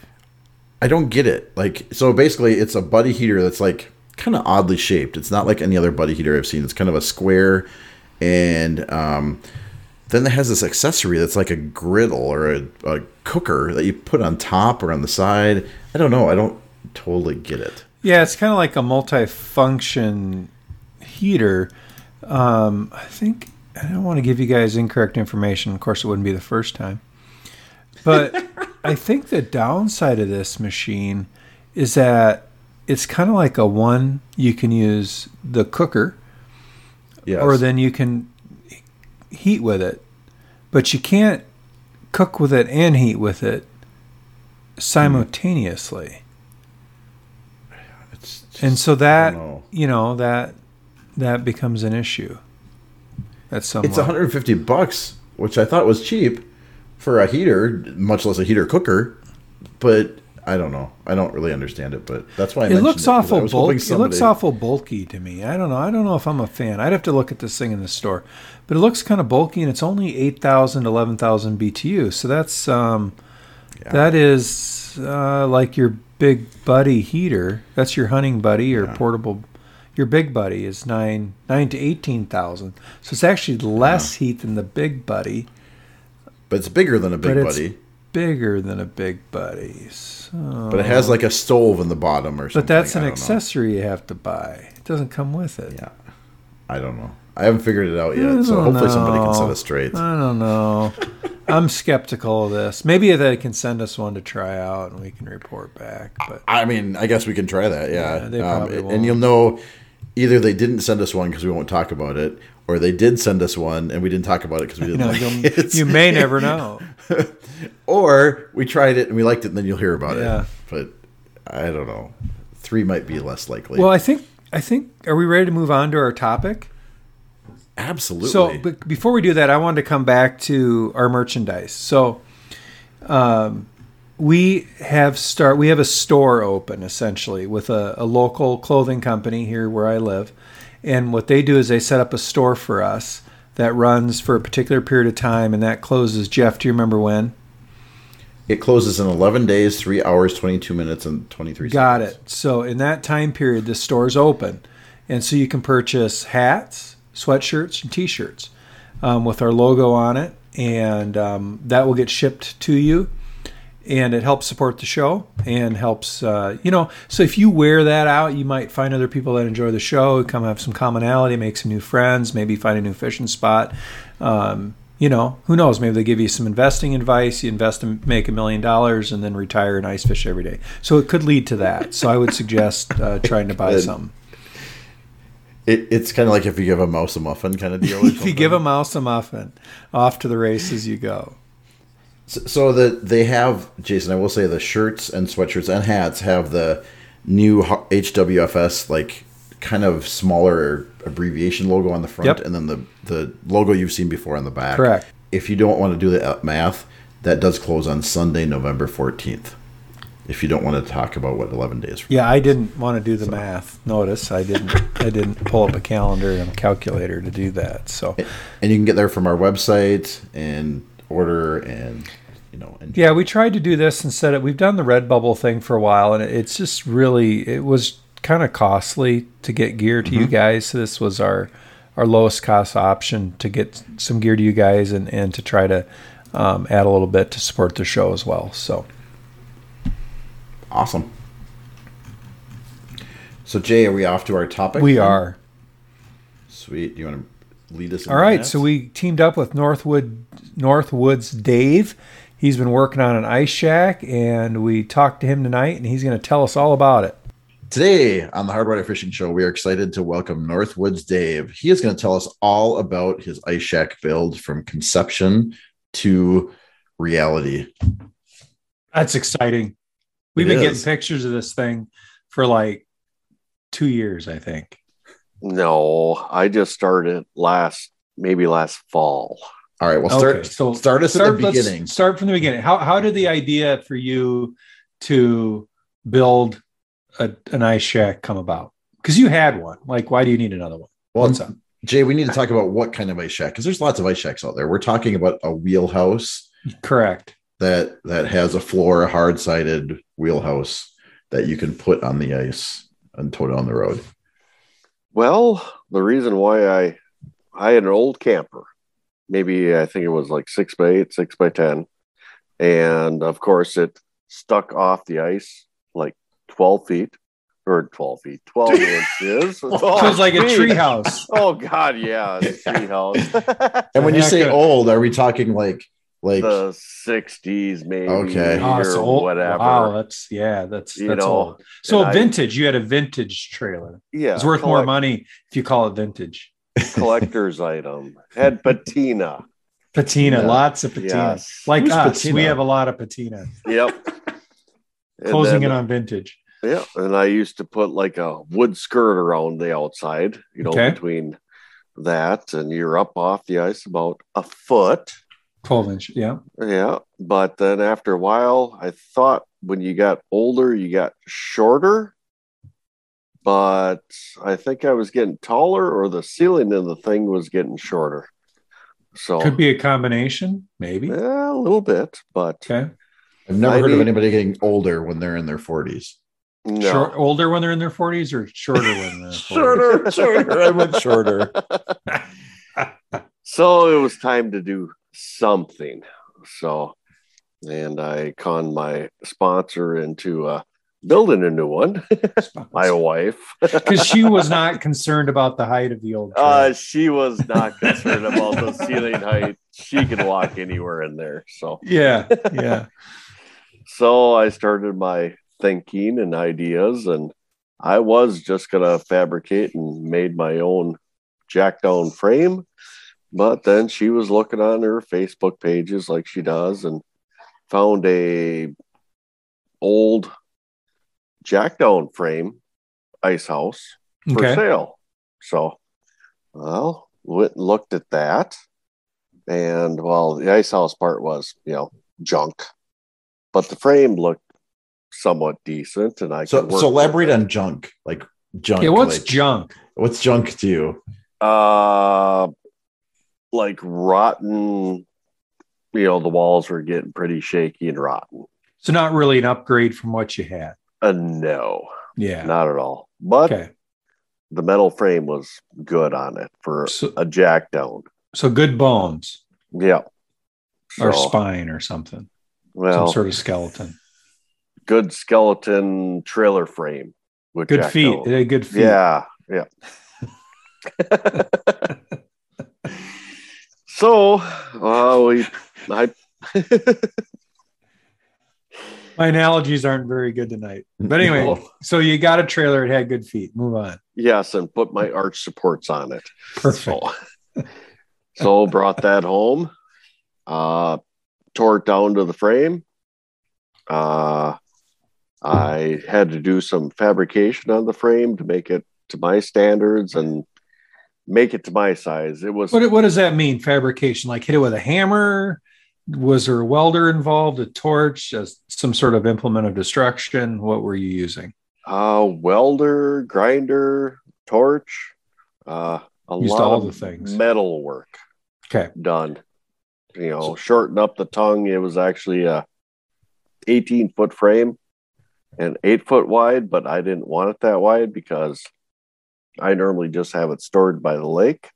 [SPEAKER 3] I don't get it. Like, so basically, it's a buddy heater that's like kind of oddly shaped. It's not like any other buddy heater I've seen. It's kind of a square, and um, then it has this accessory that's like a griddle or a, a cooker that you put on top or on the side. I don't know. I don't totally get it.
[SPEAKER 2] Yeah, it's kind of like a multi-function heater. Um, I think I don't want to give you guys incorrect information. Of course, it wouldn't be the first time. But [LAUGHS] I think the downside of this machine is that it's kind of like a one. You can use the cooker,
[SPEAKER 3] Yes.
[SPEAKER 2] or then you can heat with it, but you can't cook with it and heat with it simultaneously.
[SPEAKER 3] it's just,
[SPEAKER 2] and so that
[SPEAKER 3] know.
[SPEAKER 2] you know that that becomes an issue. That's somewhat.
[SPEAKER 3] It's 150 bucks, which I thought was cheap for a heater, much less a heater cooker. But I don't know. I don't really understand it, but that's why I
[SPEAKER 2] It looks
[SPEAKER 3] 'cause I
[SPEAKER 2] awful bulky.
[SPEAKER 3] hoping
[SPEAKER 2] It looks awful bulky to me. I don't know. I don't know if I'm a fan. I'd have to look at this thing in the store, but it looks kind of bulky, and it's only 8,000, 11,000 BTU. So that's um, that is uh, like your big buddy heater. That's your hunting buddy or portable. Your big buddy is nine nine to eighteen thousand. So it's actually less heat than the big buddy.
[SPEAKER 3] But it's bigger than a big buddy.
[SPEAKER 2] Bigger than a big buddy. So,
[SPEAKER 3] But it has like a stove in the bottom or something.
[SPEAKER 2] but that's an
[SPEAKER 3] don't know.
[SPEAKER 2] accessory you have to buy. It doesn't come with it.
[SPEAKER 3] Yeah. I don't know. I haven't figured it out yet, so hopefully somebody can set us straight.
[SPEAKER 2] I don't know. [LAUGHS] I'm skeptical of this. Maybe they can send us one to try out and we can report back. But
[SPEAKER 3] I mean, I guess we can try that. Yeah,
[SPEAKER 2] Yeah,
[SPEAKER 3] um, and you'll know either they didn't send us one because we won't talk about it, or they did send us one and we didn't talk about it because we didn't
[SPEAKER 2] know,
[SPEAKER 3] like it.
[SPEAKER 2] you may [LAUGHS] never know.
[SPEAKER 3] or we tried it and we liked it, and then you'll hear about
[SPEAKER 2] Yeah.
[SPEAKER 3] it. But I don't know. Three might be less likely.
[SPEAKER 2] Well, I think I think are we ready to move on to our topic?
[SPEAKER 3] absolutely.
[SPEAKER 2] So, but before we do that, I wanted to come back to our merchandise. So, um, we have start we have a store open essentially with a, a local clothing company here where I live, and what they do is they set up a store for us that runs for a particular period of time, and that closes. Jeff, do you remember when?
[SPEAKER 3] it closes in 11 days, three hours, 22 minutes, and 23
[SPEAKER 2] Got
[SPEAKER 3] seconds.
[SPEAKER 2] Got it. So in that time period, the store's open, and so you can purchase hats, sweatshirts, and T-shirts um, with our logo on it, and um, that will get shipped to you. And it helps support the show and helps, uh, you know. So if you wear that out, you might find other people that enjoy the show, come have some commonality, make some new friends, maybe find a new fishing spot. Um, you know, who knows? Maybe they give you some investing advice. You invest and make a million dollars, and then retire and ice fish every day. So it could lead to that. So I would suggest uh, [LAUGHS] trying to buy some.
[SPEAKER 3] It, it's kind of like if you give a mouse a muffin kind of deal. [LAUGHS]
[SPEAKER 2] If you give a mouse a muffin, off to the races you go.
[SPEAKER 3] So, so that they have, Jason, I will say the shirts and sweatshirts and hats have the new HWFS like kind of smaller abbreviation logo on the front,
[SPEAKER 2] Yep.
[SPEAKER 3] and then the the logo you've seen before on the back.
[SPEAKER 2] Correct.
[SPEAKER 3] If you don't want to do the uh, math, that does close on Sunday, November fourteenth. If you don't want to talk about what eleven days from
[SPEAKER 2] Yeah, I didn't want to do the math. Notice I didn't. I didn't pull up a calendar and a calculator to do that. So
[SPEAKER 3] and you can get there from our website and order and you know and
[SPEAKER 2] Yeah, we tried to do this instead of we've done the Redbubble thing for a while, and it's just really it was kind of costly to get gear to you guys. So this was our our lowest cost option to get some gear to you guys, and and to try to um, add a little bit to support the show as well. So
[SPEAKER 3] awesome. So Jay, are we off to our topic?
[SPEAKER 2] we
[SPEAKER 3] then?
[SPEAKER 2] are
[SPEAKER 3] Sweet. Do you want to lead us?
[SPEAKER 2] all right. So we teamed up with Northwood Northwoods Dave. He's been working on an ice shack, and we talked to him tonight, and he's going to tell us all about it.
[SPEAKER 3] Today on the Hard Hardwater Fishing Show, we are excited to welcome Northwoods Dave. He is going to tell us all about his ice shack build from conception to reality.
[SPEAKER 2] That's exciting. We've
[SPEAKER 3] It
[SPEAKER 2] been
[SPEAKER 3] is.
[SPEAKER 2] getting pictures of this thing for like two years, I think.
[SPEAKER 4] No, I just started last maybe last fall.
[SPEAKER 3] All right, well, start
[SPEAKER 2] Okay, so
[SPEAKER 3] start us at the
[SPEAKER 2] let's
[SPEAKER 3] beginning.
[SPEAKER 2] Start from the beginning. How how did the idea for you to build a, an ice shack come about? Because you had one. Like, why do you need another one?
[SPEAKER 3] Well,
[SPEAKER 2] What's up?
[SPEAKER 3] Jay, we need to talk about what kind of ice shack because there's lots of ice shacks out there. We're talking about a wheelhouse.
[SPEAKER 2] Correct.
[SPEAKER 3] that that has a floor, a hard sided wheelhouse that you can put on the ice and tow it on the road?
[SPEAKER 4] Well, the reason why I I had an old camper, maybe I think it was like six by eight, six by ten, and of course it stuck off the ice like twelve feet or twelve feet, twelve [LAUGHS] inches.
[SPEAKER 2] It was like a
[SPEAKER 4] feet.
[SPEAKER 2] tree house.
[SPEAKER 4] Oh God, yeah, a [LAUGHS] tree house.
[SPEAKER 3] And when you say old, are we talking like like
[SPEAKER 4] the '60s, maybe,
[SPEAKER 3] Okay.
[SPEAKER 2] Oh,
[SPEAKER 4] or
[SPEAKER 2] so old.
[SPEAKER 4] whatever.
[SPEAKER 2] Wow, that's yeah, that's
[SPEAKER 4] You
[SPEAKER 2] that's
[SPEAKER 4] know,
[SPEAKER 2] old. So
[SPEAKER 4] and I-
[SPEAKER 2] vintage, you had a vintage trailer.
[SPEAKER 4] yeah,
[SPEAKER 2] It's worth more money if you call it vintage.
[SPEAKER 4] Collector's item. Had patina.
[SPEAKER 2] Patina,
[SPEAKER 3] Yeah.
[SPEAKER 2] lots of patina.
[SPEAKER 4] Yes.
[SPEAKER 2] Like
[SPEAKER 3] Who's
[SPEAKER 2] us,
[SPEAKER 3] patina?
[SPEAKER 2] we have a lot of patina.
[SPEAKER 4] Yep. [LAUGHS]
[SPEAKER 2] Closing
[SPEAKER 4] then-
[SPEAKER 2] in on vintage.
[SPEAKER 4] Yeah, and I used to put like a wood skirt around the outside, you know,
[SPEAKER 2] Okay.
[SPEAKER 4] between that and you're up off the ice about a foot.
[SPEAKER 2] 12 inch. Yeah.
[SPEAKER 4] Yeah, but then after a while, I thought when you got older, you got shorter. But I think I was getting taller, or the ceiling of the thing was getting shorter. So
[SPEAKER 2] Could be a combination, maybe.
[SPEAKER 4] yeah, a little bit, but
[SPEAKER 2] Okay.
[SPEAKER 3] I've never
[SPEAKER 4] I
[SPEAKER 3] heard of anybody getting older when they're in their 40s.
[SPEAKER 4] no.
[SPEAKER 2] Short, older when they're in their 40s or shorter when they're in their 40s?
[SPEAKER 3] Shorter, [LAUGHS] shorter. I went shorter. [LAUGHS]
[SPEAKER 4] So it was time to do something. So, and I conned my sponsor into uh, building a new one. [LAUGHS] my wife. [LAUGHS]
[SPEAKER 2] Because she was not concerned about the height of the old
[SPEAKER 4] Uh, she was not concerned about the [LAUGHS] ceiling height. She could walk anywhere in there. So,
[SPEAKER 2] yeah. Yeah.
[SPEAKER 4] so I started my thinking and ideas, and I was just gonna fabricate and made my own jack down frame. But then she was looking on her Facebook pages like she does, and found a old jack down frame ice house for
[SPEAKER 2] Okay.
[SPEAKER 4] sale. So, well, went and looked at that, and well, the ice house part was you know junk, but the frame looked somewhat decent, and I
[SPEAKER 3] So,
[SPEAKER 4] could work
[SPEAKER 3] so
[SPEAKER 4] with
[SPEAKER 3] elaborate on junk, like junk.
[SPEAKER 2] Yeah. What's
[SPEAKER 3] like,
[SPEAKER 2] junk?
[SPEAKER 3] What's junk to you?
[SPEAKER 4] uh like rotten. You know, the walls were getting pretty shaky and rotten.
[SPEAKER 2] So, not really an upgrade from what you had.
[SPEAKER 4] Uh, no,
[SPEAKER 2] Yeah.
[SPEAKER 4] not at all. But
[SPEAKER 2] Okay.
[SPEAKER 4] the metal frame was good on it for
[SPEAKER 2] So,
[SPEAKER 4] a jack down.
[SPEAKER 2] so good bones
[SPEAKER 4] Yeah.
[SPEAKER 2] or
[SPEAKER 4] So,
[SPEAKER 2] spine or something,
[SPEAKER 4] well,
[SPEAKER 2] some sort of skeleton.
[SPEAKER 4] good skeleton trailer frame with
[SPEAKER 2] Good
[SPEAKER 4] jack
[SPEAKER 2] feet.
[SPEAKER 4] down.
[SPEAKER 2] Good feet.
[SPEAKER 4] Yeah, yeah. [LAUGHS] [LAUGHS] so, uh, we, I, [LAUGHS]
[SPEAKER 2] My analogies aren't very good tonight. But anyway,
[SPEAKER 3] No.
[SPEAKER 2] so you got a trailer. It had good feet. Move on.
[SPEAKER 4] yes, and put my arch supports on it.
[SPEAKER 2] Perfect.
[SPEAKER 4] So, [LAUGHS] so brought that home, uh, tore it down to the frame. Uh, I had to do some fabrication on the frame to make it to my standards and make it to my size. It was
[SPEAKER 2] What, what does that mean? Fabrication? Like hit it with a hammer? Was there a welder involved? A torch? uh, some sort of implement of destruction? What were you using?
[SPEAKER 4] uh, welder, grinder, torch, uh, a
[SPEAKER 2] Used
[SPEAKER 4] lot
[SPEAKER 2] all
[SPEAKER 4] of
[SPEAKER 2] the things.
[SPEAKER 4] metal work
[SPEAKER 2] Okay.
[SPEAKER 4] done. You know, shorten up the tongue. It was actually a 18 foot frame and eight foot wide, but I didn't want it that wide because I normally just have it stored by the lake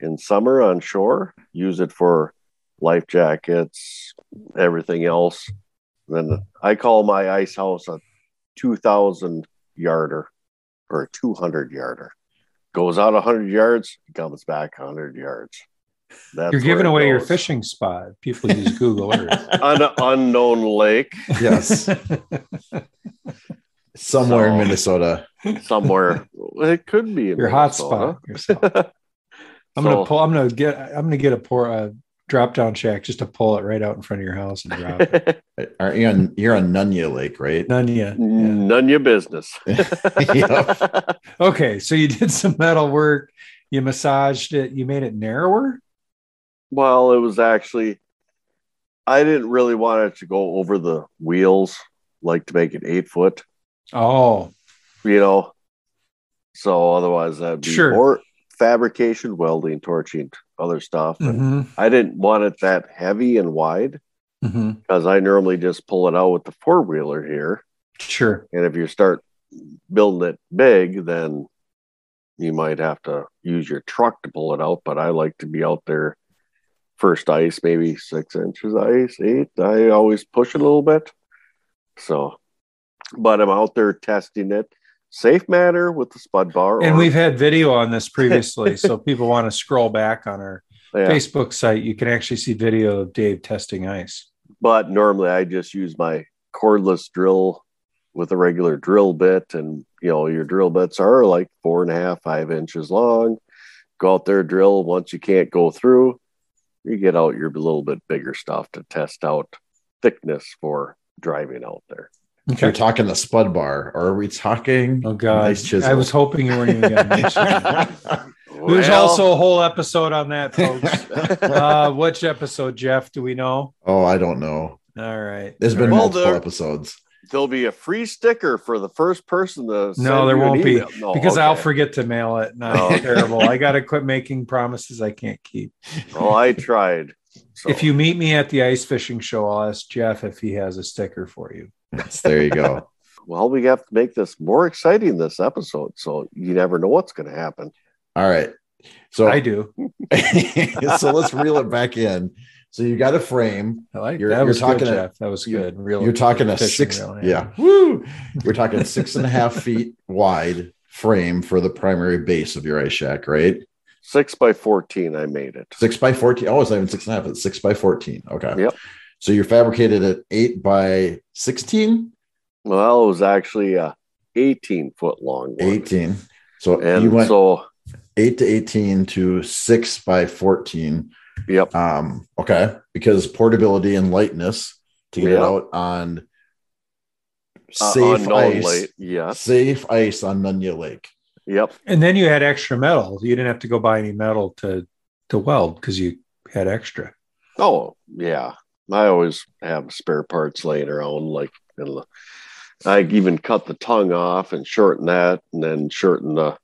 [SPEAKER 4] in summer on shore, use it for life jackets, everything else. Then I call my ice house a 2000 yarder or a 200 yarder. Goes out 100 yards, comes back 100 yards. That's
[SPEAKER 2] You're giving
[SPEAKER 4] it
[SPEAKER 2] away your fishing spot. People use Google Earth. [LAUGHS]
[SPEAKER 4] An unknown lake
[SPEAKER 3] yes, [LAUGHS] somewhere in Minnesota.
[SPEAKER 4] somewhere. it could be in
[SPEAKER 2] your hot
[SPEAKER 4] Minnesota.
[SPEAKER 2] spot. [LAUGHS] I'm
[SPEAKER 4] So-
[SPEAKER 2] gonna pull. I'm gonna get. I'm gonna get a pour a uh, drop down shack just to pull it right out in front of your house and drop it. [LAUGHS]
[SPEAKER 3] Are you on? You're on Nunya Lake, right?
[SPEAKER 2] None yet. Yeah.
[SPEAKER 4] None your business.
[SPEAKER 3] Yep. [LAUGHS] [LAUGHS]
[SPEAKER 2] Okay, so you did some metal work. You massaged it. You made it narrower.
[SPEAKER 4] Well, it was actually, I didn't really want it to go over the wheels, like to make it eight foot,
[SPEAKER 2] Oh,
[SPEAKER 4] you know. So otherwise, that'd be
[SPEAKER 2] Sure.
[SPEAKER 4] more fabrication, welding, torching, other stuff. And
[SPEAKER 2] mhm.
[SPEAKER 4] I didn't want it that heavy and wide. because I normally just pull it out with the four wheeler here.
[SPEAKER 2] Sure.
[SPEAKER 4] And if you start building it big, then you might have to use your truck to pull it out. But I like to be out there first ice, maybe six inches ice, eight. I always push it a little bit. So, but I'm out there testing it. Safe Matter with the spud bar.
[SPEAKER 2] And
[SPEAKER 4] or-
[SPEAKER 2] we've had video on this [LAUGHS] previously, so people want to scroll back on our
[SPEAKER 4] yeah.
[SPEAKER 2] Facebook site. You can actually see video of Dave testing ice.
[SPEAKER 4] but normally I just use my cordless drill with a regular drill bit, and you know your drill bits are like four and a half, five inches long. Go out there, drill. Once you can't go through, you get out your little bit bigger stuff to test out thickness for driving out there.
[SPEAKER 3] If you're talking the spud bar, or are we talking?
[SPEAKER 2] Oh God!
[SPEAKER 3] Nice chisel.
[SPEAKER 2] I was hoping you weren't even going to mention it. [LAUGHS] There's also a whole episode on that, folks. [LAUGHS] uh, which episode, Jeff? Do we know?
[SPEAKER 3] oh, I don't know.
[SPEAKER 2] All right.
[SPEAKER 3] There's been
[SPEAKER 4] Well,
[SPEAKER 3] multiple
[SPEAKER 4] there-
[SPEAKER 3] episodes.
[SPEAKER 4] there'll be a free sticker for the first person to. send
[SPEAKER 2] No, there
[SPEAKER 4] you
[SPEAKER 2] won't be.
[SPEAKER 4] No,
[SPEAKER 2] because
[SPEAKER 4] okay.
[SPEAKER 2] I'll forget to mail it. No,
[SPEAKER 4] Oh. [LAUGHS]
[SPEAKER 2] terrible. I got to quit making promises I can't keep.
[SPEAKER 4] Well, I tried. So.
[SPEAKER 2] If you meet me at the ice fishing show, I'll ask Jeff if he has a sticker for you.
[SPEAKER 3] Yes, there you go. [LAUGHS]
[SPEAKER 4] well, we have to make this more exciting this episode, so you never know what's going to happen.
[SPEAKER 3] All right. So
[SPEAKER 2] I do. [LAUGHS]
[SPEAKER 3] so let's reel it back in. So you got a frame.
[SPEAKER 2] I like
[SPEAKER 3] You're-
[SPEAKER 2] that.
[SPEAKER 3] you're
[SPEAKER 2] was
[SPEAKER 3] talking
[SPEAKER 2] good,
[SPEAKER 3] a-
[SPEAKER 2] Jeff. That was good. Real.
[SPEAKER 3] You're talking a six.
[SPEAKER 2] reel,
[SPEAKER 3] Yeah. Woo! We're talking six and a half [LAUGHS] feet wide frame for the primary base of your ice shack, right?
[SPEAKER 4] Six by 14, I made it.
[SPEAKER 3] Six by 14. Oh, it's not even six and a half. It's six by 14. Okay.
[SPEAKER 4] Yep.
[SPEAKER 3] So you're fabricated at eight by 16,
[SPEAKER 4] Well, it was actually a 18 foot long one.
[SPEAKER 3] 18. So
[SPEAKER 4] And
[SPEAKER 3] you went
[SPEAKER 4] so,
[SPEAKER 3] eight to 18 to six by 14.
[SPEAKER 4] yep.
[SPEAKER 3] Um, okay. Because portability and lightness to get it out on
[SPEAKER 4] Uh,
[SPEAKER 3] safe
[SPEAKER 4] unknown
[SPEAKER 3] ice.
[SPEAKER 4] late. Yes.
[SPEAKER 3] Safe ice on Nunya Lake.
[SPEAKER 4] Yep.
[SPEAKER 2] And then you had extra metal. You didn't have to go buy any metal to to weld because you had extra.
[SPEAKER 4] Oh, yeah. I always have spare parts laying around. Like, in the- I even cut the tongue off and shorten that, and then shorten the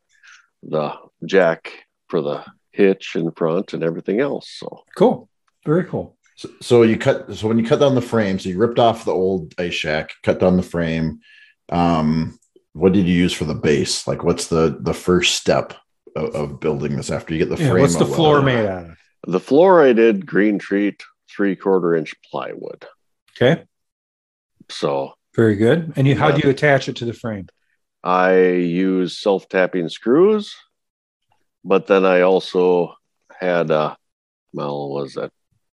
[SPEAKER 4] the jack for the hitch in front and everything else. So,
[SPEAKER 2] Cool. Very cool.
[SPEAKER 3] So, so you cut so when you cut down the frame, so you ripped off the old ice shack, cut down the frame. Um, what did you use for the base? Like what's the the first step of, of building this after you get the
[SPEAKER 2] Yeah,
[SPEAKER 3] frame?
[SPEAKER 2] what's the floor made out of?
[SPEAKER 4] the floor I did green treat, three quarter inch plywood.
[SPEAKER 2] Okay.
[SPEAKER 4] So,
[SPEAKER 2] Very good. And you how do you attach it to the frame?
[SPEAKER 4] I use self tapping screws, but then I also had a well, was that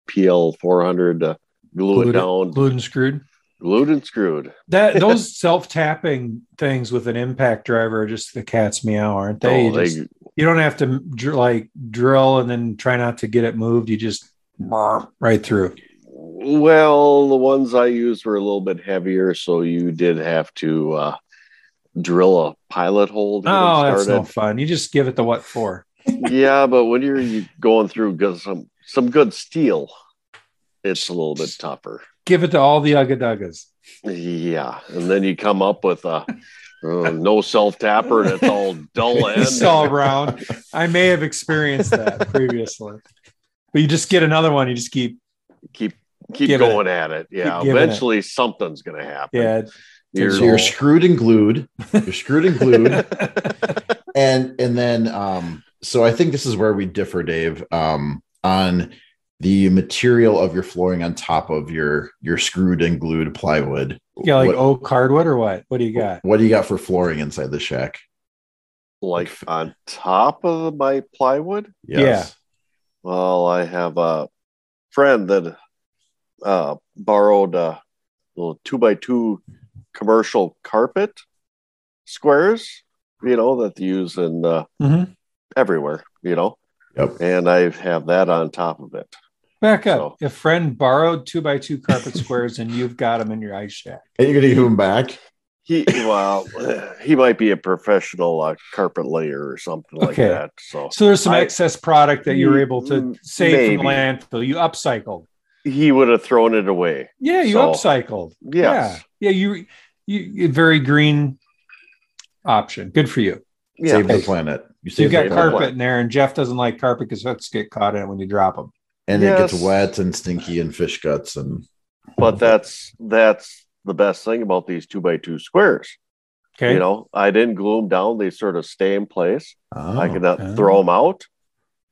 [SPEAKER 4] PL four hundred uh, to glue
[SPEAKER 2] Glued
[SPEAKER 4] it down,
[SPEAKER 2] Glued and screwed.
[SPEAKER 4] glued and screwed.
[SPEAKER 2] That [LAUGHS] those self-tapping things with an impact driver are just the cat's meow, aren't they?
[SPEAKER 4] Oh,
[SPEAKER 2] you,
[SPEAKER 4] they-
[SPEAKER 2] you don't have to dr- like drill and then try not to get it moved. You just right through.
[SPEAKER 4] well, the ones I used were a little bit heavier, so you did have to uh, drill a pilot hole. To
[SPEAKER 2] Oh, that's no fun. You just give it the what for. [LAUGHS] [LAUGHS]
[SPEAKER 4] yeah, but when you're you going through some some good steel, it's a little bit tougher.
[SPEAKER 2] Give it to all the ugga duggas.
[SPEAKER 4] Yeah, and then you come up with a uh, no self tapper, and it's all dull [LAUGHS] end.
[SPEAKER 2] It's all round. I may have experienced that previously, but you just get another one. You just keep
[SPEAKER 4] keep keep
[SPEAKER 2] Give it-
[SPEAKER 4] going at it. Yeah,
[SPEAKER 2] keep giving it.
[SPEAKER 4] eventually something's going to happen.
[SPEAKER 2] yeah.
[SPEAKER 4] You're-
[SPEAKER 3] So you're screwed and glued. You're screwed and glued. [LAUGHS] and and then um so i think this is where we differ dave um on the material of your flooring on top of your your screwed and glued plywood
[SPEAKER 2] Yeah, like
[SPEAKER 3] what,
[SPEAKER 2] oak hardwood or what? What do you got?
[SPEAKER 3] what do you got for flooring inside the shack
[SPEAKER 4] like on top of my plywood.
[SPEAKER 3] yes
[SPEAKER 4] Well, I have a friend that uh, borrowed a little two by two commercial carpet squares, you know, that they use in uh,
[SPEAKER 2] Mhm.
[SPEAKER 4] everywhere, you know,
[SPEAKER 3] Yep.
[SPEAKER 4] and I have that on top of it.
[SPEAKER 2] Back up.
[SPEAKER 4] So-
[SPEAKER 2] A friend borrowed two by two carpet squares and you've got them in your ice shack.
[SPEAKER 3] and you're gonna give them back
[SPEAKER 4] He, well, [LAUGHS] he might be a professional uh, carpet layer or something like that. So
[SPEAKER 2] So there's some
[SPEAKER 4] I-
[SPEAKER 2] excess product that you're able to
[SPEAKER 4] Mm,
[SPEAKER 2] save from the landfill. You upcycled.
[SPEAKER 4] he would have thrown it away.
[SPEAKER 2] Yeah, you
[SPEAKER 4] So,
[SPEAKER 2] upcycled.
[SPEAKER 4] Yes.
[SPEAKER 2] Yeah. Yeah, you you you- very green option. Good for you.
[SPEAKER 4] Yeah.
[SPEAKER 3] save the planet you save
[SPEAKER 2] you've got
[SPEAKER 4] carpet.
[SPEAKER 2] carpet in there, and Jeff doesn't like carpet because hooks get caught in it when you drop them.
[SPEAKER 3] and it gets wet and stinky and fish guts and
[SPEAKER 4] but that's that's the best thing about these two by two squares.
[SPEAKER 2] Okay.
[SPEAKER 4] You know, I didn't glue them down; they sort of stay in place.
[SPEAKER 3] Oh,
[SPEAKER 4] I can uh,
[SPEAKER 2] okay.
[SPEAKER 4] throw them out,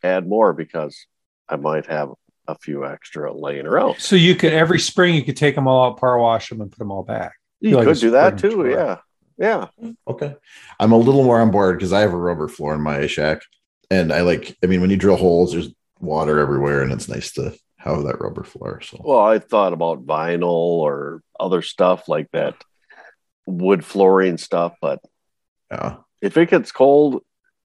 [SPEAKER 4] add more because I might have a few extra laying around.
[SPEAKER 2] So you could every spring you could take them all out, power wash them, and put them all back.
[SPEAKER 4] You
[SPEAKER 2] like a
[SPEAKER 4] could do that too.
[SPEAKER 2] tour.
[SPEAKER 4] Yeah, yeah.
[SPEAKER 3] Okay. I'm a little more on board because I have a rubber floor in my shack. And I like, I mean, when you drill holes, there's water everywhere and it's nice to have that rubber floor. So,
[SPEAKER 4] Well, I thought about vinyl or other stuff like that, wood flooring stuff. But
[SPEAKER 3] yeah.
[SPEAKER 4] if it gets cold,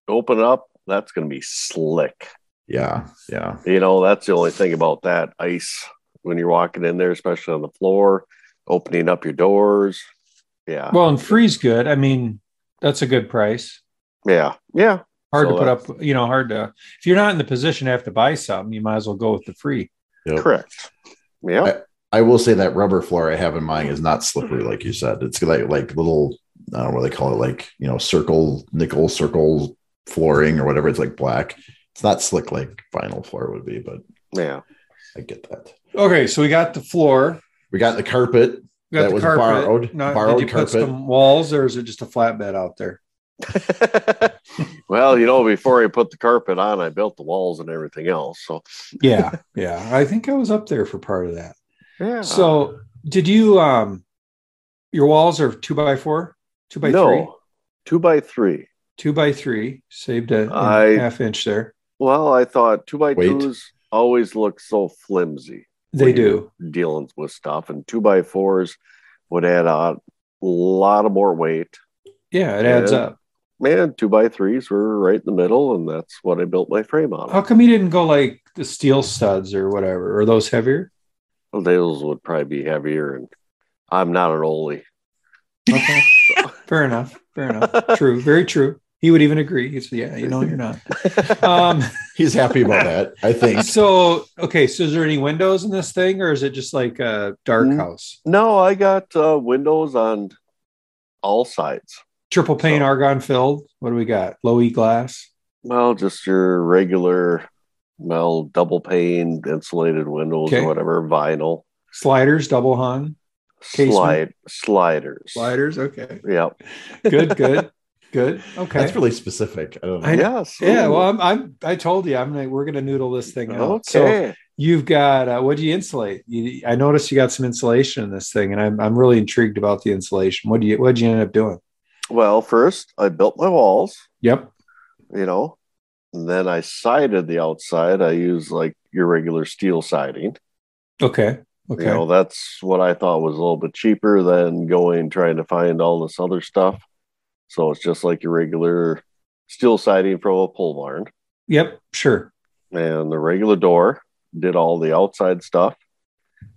[SPEAKER 4] open up. That's going to be slick.
[SPEAKER 3] Yeah. Yeah.
[SPEAKER 4] You know, that's the only thing about that ice when you're walking in there, especially on the floor, opening up your doors. Yeah.
[SPEAKER 2] Well, and free's good. I mean, that's a good price.
[SPEAKER 4] yeah. Yeah.
[SPEAKER 2] Hard
[SPEAKER 4] So
[SPEAKER 2] to put up, you know, hard to. If you're not in the position to have to buy something, you might as well go with the free.
[SPEAKER 3] Yep.
[SPEAKER 4] Correct. Yeah.
[SPEAKER 3] I will say that rubber floor I have in mind is not slippery, like you said. It's like like little, I don't know what they call it, like you know, circle nickel circle flooring or whatever. It's like black. It's not slick like vinyl floor would be, but
[SPEAKER 4] Yeah.
[SPEAKER 3] I get that.
[SPEAKER 2] Okay, so we got the floor.
[SPEAKER 3] We got the carpet.
[SPEAKER 2] We got
[SPEAKER 3] That
[SPEAKER 2] the
[SPEAKER 3] was
[SPEAKER 2] carpet.
[SPEAKER 3] borrowed-
[SPEAKER 2] Now,
[SPEAKER 3] borrowed
[SPEAKER 2] did you put
[SPEAKER 3] carpet.
[SPEAKER 2] some walls, or is it just a flatbed out there? [LAUGHS]
[SPEAKER 4] well, you know, before I put the carpet on, I built the walls and everything else. So,
[SPEAKER 2] Yeah, yeah. I think I was up there for part of that.
[SPEAKER 4] Yeah.
[SPEAKER 2] So, did you? um Your walls are two by four, two by
[SPEAKER 4] no,
[SPEAKER 2] three,
[SPEAKER 4] two by three.
[SPEAKER 2] two by three. Saved a, a
[SPEAKER 4] I-
[SPEAKER 2] half inch there.
[SPEAKER 4] Well, I thought two by
[SPEAKER 3] Wait.
[SPEAKER 4] twos always look so flimsy
[SPEAKER 2] They do.
[SPEAKER 4] dealing with stuff, and two by fours would add a lot of more weight.
[SPEAKER 2] Yeah, it adds
[SPEAKER 4] Yeah.
[SPEAKER 2] up.
[SPEAKER 4] Man, two by threes were right in the middle, and that's what I built my frame on.
[SPEAKER 2] How come you didn't go like the steel studs or whatever? Are those heavier?
[SPEAKER 4] Those would probably be heavier, and I'm not an oldie.
[SPEAKER 2] Okay. Fair enough. Fair enough. True. Very true. He would even agree. He said, "Yeah, you know, you're not." Um, [LAUGHS]
[SPEAKER 3] He's happy about that. I think.
[SPEAKER 2] so okay. So, is there any windows in this thing, or is it just like a dark
[SPEAKER 4] Mm.
[SPEAKER 2] house?
[SPEAKER 4] no, I got uh, windows on all sides.
[SPEAKER 2] Triple pane
[SPEAKER 4] So-
[SPEAKER 2] argon filled. What do we got? Low E glass.
[SPEAKER 4] Well, just your regular, well, double pane insulated windows
[SPEAKER 2] Okay.
[SPEAKER 4] or whatever, vinyl
[SPEAKER 2] Sliders, double hung. Casement.
[SPEAKER 4] slide sliders.
[SPEAKER 2] Sliders. Okay.
[SPEAKER 4] Yep.
[SPEAKER 2] Good. [LAUGHS] Good. good. Okay.
[SPEAKER 3] That's really specific. I don't know.
[SPEAKER 2] I-
[SPEAKER 4] yes.
[SPEAKER 2] yeah. Well, I'm, I'm. I told you. I'm. Like, we're gonna noodle this thing out. So you've got. Uh, what do you insulate? You, I noticed you got some insulation in this thing, and I'm. I'm really intrigued about the insulation. What do you? What did you end up doing?
[SPEAKER 4] well, first I built my walls,
[SPEAKER 2] Yep.
[SPEAKER 4] you know, and then I sided the outside. I used like your regular steel siding.
[SPEAKER 2] Okay. Okay.
[SPEAKER 4] You know, that's what I thought was a little bit cheaper than going trying to find all this other stuff. So it's just like your regular steel siding from a pole barn.
[SPEAKER 2] yep. Sure.
[SPEAKER 4] and the regular door, did all the outside stuff,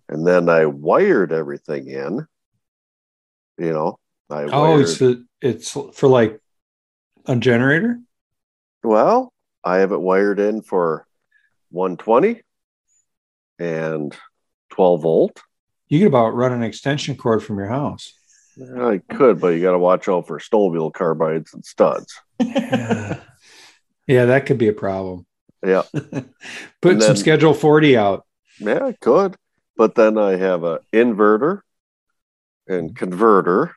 [SPEAKER 4] and then I wired everything in. You know, I
[SPEAKER 2] Oh,
[SPEAKER 4] wired,
[SPEAKER 2] it's the, it's for like a generator.
[SPEAKER 4] well, I have it wired in for 120 and 12 volt.
[SPEAKER 2] You could about run an extension cord from your house.
[SPEAKER 4] I could, but you got to watch out for snowmobile carbides and studs. [LAUGHS]
[SPEAKER 2] yeah, that could be a problem.
[SPEAKER 4] Yeah, [LAUGHS]
[SPEAKER 2] Put
[SPEAKER 4] And
[SPEAKER 2] some
[SPEAKER 4] then-
[SPEAKER 2] schedule 40 out.
[SPEAKER 4] yeah, I could, but then I have a inverter and mm-hmm. converter,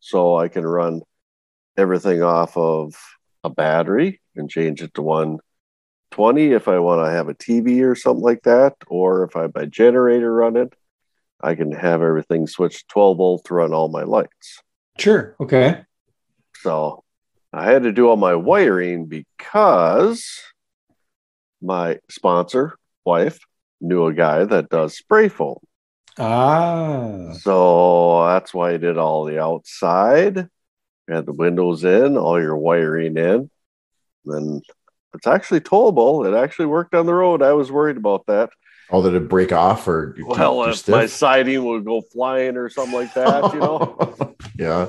[SPEAKER 4] so I can run everything off of a battery and change it to 120 if I want to have a TV or something like that, or if I by generator run it, I can have everything switched 12 volt to run all my lights.
[SPEAKER 2] Sure. Okay.
[SPEAKER 4] So I had to do all my wiring because my sponsor, wife, knew a guy that does spray foam.
[SPEAKER 2] Ah.
[SPEAKER 4] So that's why I did all the outside, had the windows in, all your wiring in. Then it's actually towable. It actually worked on the road. I was worried about that.
[SPEAKER 3] Oh, did it break off or
[SPEAKER 4] Well, if my siding would go flying or something like that, you know. [LAUGHS]
[SPEAKER 3] yeah.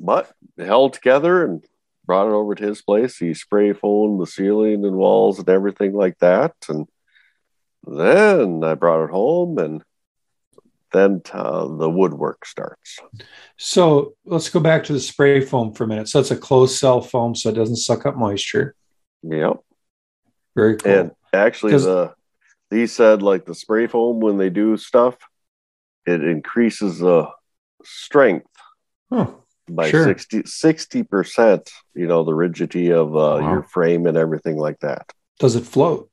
[SPEAKER 4] but held together and brought it over to his place. He spray foamed the ceiling and walls and everything like that. And then I brought it home, and then uh, the woodwork starts.
[SPEAKER 2] So let's go back to the spray foam for a minute. So it's a closed cell foam, so it doesn't suck up moisture.
[SPEAKER 4] Yep.
[SPEAKER 2] Very cool.
[SPEAKER 4] And actually, the he said like the spray foam when they do stuff, it increases the strength
[SPEAKER 3] Huh.
[SPEAKER 4] by
[SPEAKER 2] Sure.
[SPEAKER 4] 60 percent. You know the rigidity of uh,
[SPEAKER 3] Wow.
[SPEAKER 4] your frame and everything like that.
[SPEAKER 2] Does it float?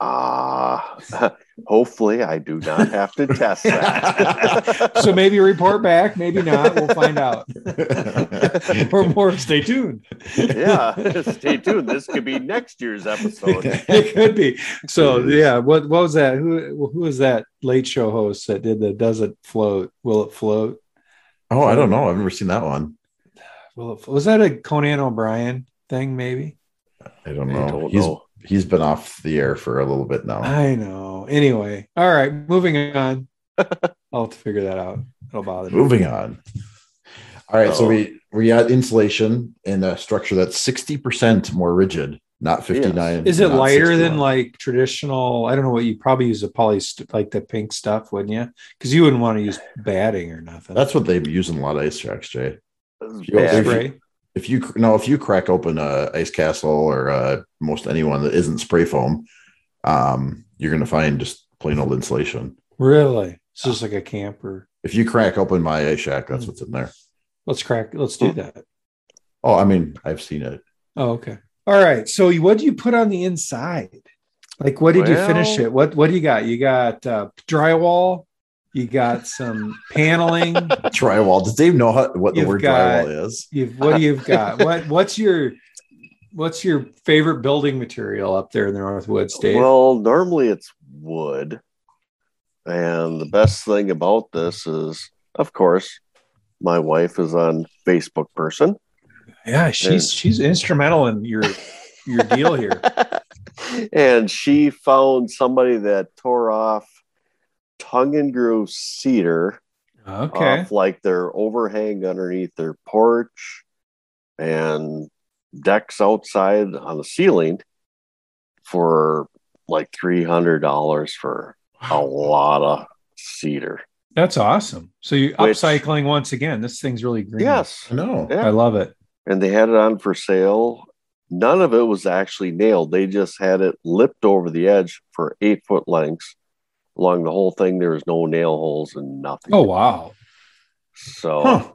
[SPEAKER 4] Ah, [LAUGHS] hopefully I do not have to test that. [LAUGHS]
[SPEAKER 2] So maybe report back, maybe not. We'll find out. [LAUGHS] or more, stay tuned.
[SPEAKER 4] yeah, stay tuned. This could be next year's episode. [LAUGHS]
[SPEAKER 2] it could be. So yeah, what what was that? Who who was that late show host that did the does it float? Will it float?
[SPEAKER 3] oh, I don't know. I've never seen that one.
[SPEAKER 2] Will it, was that a Conan O'Brien thing? Maybe
[SPEAKER 3] I don't
[SPEAKER 4] I don't
[SPEAKER 3] he's
[SPEAKER 4] know.
[SPEAKER 3] He's been off the air for a little bit now.
[SPEAKER 2] I know. Anyway, all right, moving on. [LAUGHS] I'll have to figure that out. It'll bother me.
[SPEAKER 3] Moving on. All right, so
[SPEAKER 4] Oh.
[SPEAKER 3] we we got insulation in a structure that's sixty percent more rigid, not fifty nine.
[SPEAKER 2] Is it lighter than like traditional? I don't know what you probably use a poly like the pink stuff, wouldn't you? Because you wouldn't want to use batting or nothing.
[SPEAKER 3] That's what they use in a lot of ice tracks, Jay.
[SPEAKER 4] It's bad.
[SPEAKER 3] if-
[SPEAKER 2] spray.
[SPEAKER 3] If you no, if you crack open a ice castle or uh, most anyone that isn't spray foam, um, you're gonna find just plain old insulation.
[SPEAKER 2] Really? It's just like a camper.
[SPEAKER 3] If you crack open my ice shack, that's what's in there.
[SPEAKER 2] Let's crack. Let's do that.
[SPEAKER 3] Oh, I mean, I've seen it.
[SPEAKER 2] Oh, okay. All right. So, what do you put on the inside? Like, what did you finish it? What What do you got? You got uh, drywall. You got some paneling.
[SPEAKER 3] Drywall. Does Dave know how, what the
[SPEAKER 2] You've
[SPEAKER 3] word
[SPEAKER 2] got-
[SPEAKER 3] drywall is?
[SPEAKER 2] You've what do you've got? [LAUGHS] What What's your What's your favorite building material up there in the Northwoods, Dave?
[SPEAKER 4] Well, normally it's wood. And the best thing about this is, of course, my wife is on Facebook person.
[SPEAKER 2] yeah, she's she's instrumental in your your deal here. [LAUGHS]
[SPEAKER 4] and she found somebody that tore off tongue and groove cedar
[SPEAKER 2] Okay.
[SPEAKER 4] off like their overhang underneath their porch and decks outside on the ceiling for like three hundred dollars for a lot of cedar.
[SPEAKER 2] That's awesome. So you're
[SPEAKER 4] Which-
[SPEAKER 2] upcycling once again. This thing's really green.
[SPEAKER 4] Yes,
[SPEAKER 3] I know.
[SPEAKER 4] Yeah.
[SPEAKER 2] I love it.
[SPEAKER 4] and they had it on for sale. None of it was actually nailed. They just had it lipped over the edge for eight foot lengths. Along the whole thing, there was no nail holes and nothing.
[SPEAKER 2] Oh wow.
[SPEAKER 4] so
[SPEAKER 3] Huh.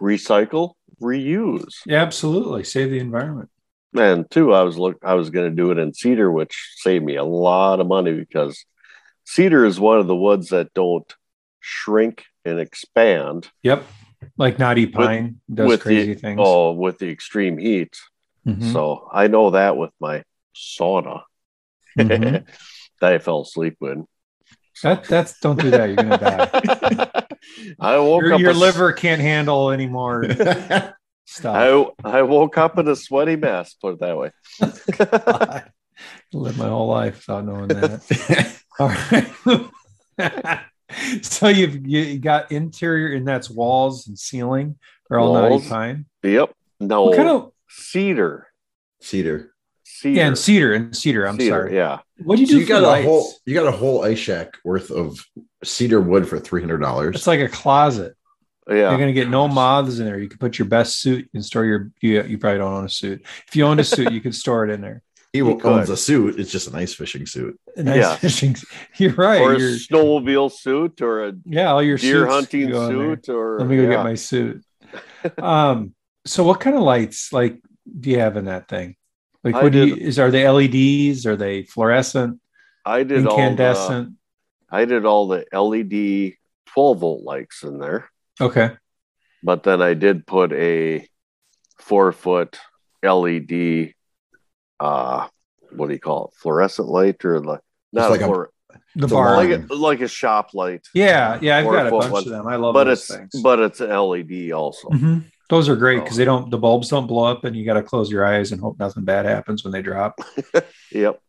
[SPEAKER 4] recycle, reuse.
[SPEAKER 2] Yeah, Absolutely. Save the environment.
[SPEAKER 4] And two, I was look I was gonna do it in cedar, which saved me a lot of money because cedar is one of the woods that don't shrink and expand
[SPEAKER 2] Yep. Like Knotty Pine does
[SPEAKER 4] with
[SPEAKER 2] crazy
[SPEAKER 4] the
[SPEAKER 2] things.
[SPEAKER 4] oh with the extreme heat.
[SPEAKER 2] Mhm.
[SPEAKER 4] So I know that with my sauna
[SPEAKER 2] Mhm. [LAUGHS]
[SPEAKER 4] that I fell asleep with.
[SPEAKER 2] That that's don't do that. You're gonna die. [LAUGHS]
[SPEAKER 4] I woke
[SPEAKER 2] Your,
[SPEAKER 4] up
[SPEAKER 2] your
[SPEAKER 4] a-
[SPEAKER 2] liver can't handle any more [LAUGHS] stuff.
[SPEAKER 4] I I woke up in a sweaty mess. Put it that way. [LAUGHS]
[SPEAKER 2] I lived my whole life without knowing that. All right. so you've you got interior and that's walls and ceiling are all knotty
[SPEAKER 4] Walls.
[SPEAKER 2] pine.
[SPEAKER 4] Yep. No
[SPEAKER 2] What kind of
[SPEAKER 4] cedar.
[SPEAKER 3] Cedar.
[SPEAKER 4] Cedar.
[SPEAKER 2] yeah and cedar and cedar. I'm
[SPEAKER 4] Cedar,
[SPEAKER 2] sorry.
[SPEAKER 4] Yeah.
[SPEAKER 2] What do you
[SPEAKER 3] So
[SPEAKER 2] do
[SPEAKER 3] you
[SPEAKER 2] for
[SPEAKER 3] got
[SPEAKER 2] lights?
[SPEAKER 3] a whole you got a whole ice shack worth of cedar wood for three hundred dollars.
[SPEAKER 2] It's like a closet.
[SPEAKER 4] Yeah.
[SPEAKER 2] You're gonna get no moths in there. You can put your best suit. You can store your. You, you probably don't own a suit. If you owned a suit, you could store it in there.
[SPEAKER 3] He
[SPEAKER 4] You
[SPEAKER 3] owns a suit. It's just an ice fishing suit.
[SPEAKER 2] A nice
[SPEAKER 4] Yeah.
[SPEAKER 2] fishing. [LAUGHS] You're right.
[SPEAKER 4] or a
[SPEAKER 2] You're,
[SPEAKER 4] snowmobile suit or a
[SPEAKER 2] yeah, all your
[SPEAKER 4] deer
[SPEAKER 2] suits
[SPEAKER 4] hunting
[SPEAKER 2] go
[SPEAKER 4] suit or
[SPEAKER 2] Let me go
[SPEAKER 4] yeah.
[SPEAKER 2] get my suit. [LAUGHS] Um. So, what kind of lights like do you have in that thing? Like,
[SPEAKER 4] I
[SPEAKER 2] what do you? Is are they LEDs? Are they fluorescent?
[SPEAKER 4] I did all the,
[SPEAKER 2] Incandescent?
[SPEAKER 4] I did all the LED 12 volt lights in there,
[SPEAKER 2] Okay.
[SPEAKER 4] but then I did put a four foot LED uh what do you call it? Fluorescent light or the not
[SPEAKER 3] like
[SPEAKER 4] a
[SPEAKER 3] a-
[SPEAKER 4] fluor-
[SPEAKER 2] The
[SPEAKER 3] The
[SPEAKER 2] bar.
[SPEAKER 4] like a, like a shop light.
[SPEAKER 2] yeah, yeah. I've got a bunch
[SPEAKER 4] one.
[SPEAKER 2] of them. I love
[SPEAKER 4] but
[SPEAKER 2] those
[SPEAKER 4] it's
[SPEAKER 2] things.
[SPEAKER 4] but it's an LED also.
[SPEAKER 2] Mhm. Those are great because
[SPEAKER 4] Oh.
[SPEAKER 2] they don't. The bulbs don't blow up, and you got to close your eyes and hope nothing bad happens when they drop. [LAUGHS]
[SPEAKER 4] Yep.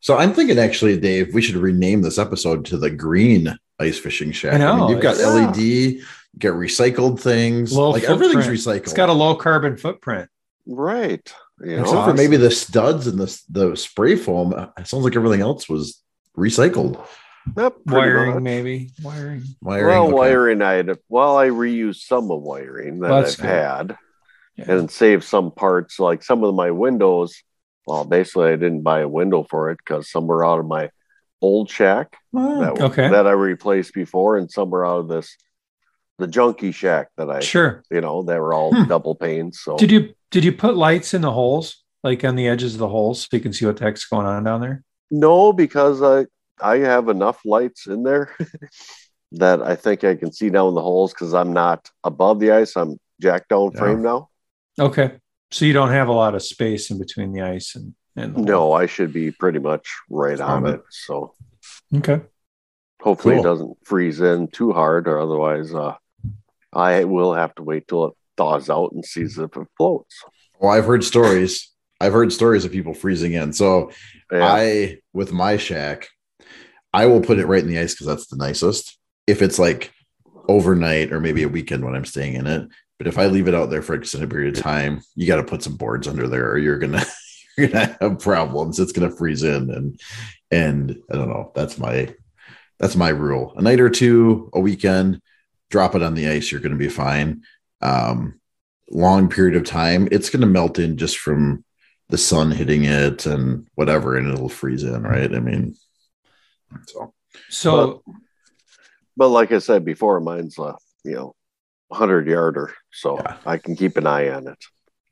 [SPEAKER 3] So I'm thinking actually, Dave, we should rename this episode to the Green Ice Fishing Shack.
[SPEAKER 2] I know,
[SPEAKER 3] you've got
[SPEAKER 2] it's-
[SPEAKER 3] LED, you get recycled things,
[SPEAKER 2] Low
[SPEAKER 3] like everything's recycled.
[SPEAKER 2] It's got a low carbon footprint.
[SPEAKER 4] Right. You
[SPEAKER 2] That's
[SPEAKER 3] Except
[SPEAKER 4] know?
[SPEAKER 3] for maybe the studs and the the spray foam. It sounds like everything else was recycled.
[SPEAKER 4] Yep,
[SPEAKER 2] Wiring,
[SPEAKER 4] much.
[SPEAKER 2] maybe wiring.
[SPEAKER 3] Wiring,
[SPEAKER 4] Well,
[SPEAKER 3] okay.
[SPEAKER 4] wiring, I had, well, I reused some of wiring that
[SPEAKER 2] That's
[SPEAKER 4] I've
[SPEAKER 2] good.
[SPEAKER 4] had
[SPEAKER 2] Yeah.
[SPEAKER 4] and saved some parts, like some of my windows. Well, basically, I didn't buy a window for it because some were out of my old shack
[SPEAKER 3] Oh,
[SPEAKER 4] that,
[SPEAKER 2] okay.
[SPEAKER 4] that I replaced before, and some were out of this the junkie shack that I
[SPEAKER 2] Sure.
[SPEAKER 4] you know they were all
[SPEAKER 2] Hmm.
[SPEAKER 4] double panes. So
[SPEAKER 2] Did you did you put lights in the holes, like on the edges of the holes, so you can see what the heck's going on down there?
[SPEAKER 4] no, because I I have enough lights in there [LAUGHS] that I think I can see down the holes because I'm not above the ice. I'm jack down
[SPEAKER 3] Yeah.
[SPEAKER 4] frame now.
[SPEAKER 2] Okay. So you don't have a lot of space in between the ice and and the hole.
[SPEAKER 4] No, I should be pretty much right on
[SPEAKER 3] on
[SPEAKER 4] it. So
[SPEAKER 2] Okay.
[SPEAKER 4] hopefully
[SPEAKER 3] Cool.
[SPEAKER 4] it doesn't freeze in too hard, or otherwise, uh, I will have to wait till it thaws out and sees if it floats.
[SPEAKER 3] Well, I've heard stories. I've heard stories of people freezing in. So
[SPEAKER 4] Yeah.
[SPEAKER 3] I, with my shack, I will put it right in the ice because that's the nicest. If it's like overnight or maybe a weekend when I'm staying in it, but if I leave it out there for an extended period of time, you got to put some boards under there, or you're gonna [LAUGHS] you're gonna have problems. It's gonna freeze in, and and I don't know. That's my that's my rule. A night or two, a weekend, drop it on the ice. You're gonna be fine. Um, long period of time, it's gonna melt in just from the sun hitting it and whatever, and it'll freeze in, right? I mean, so
[SPEAKER 2] So
[SPEAKER 4] but like I said before, mine's a you know hundred yarder, so
[SPEAKER 3] Yeah.
[SPEAKER 4] I can keep an eye on it.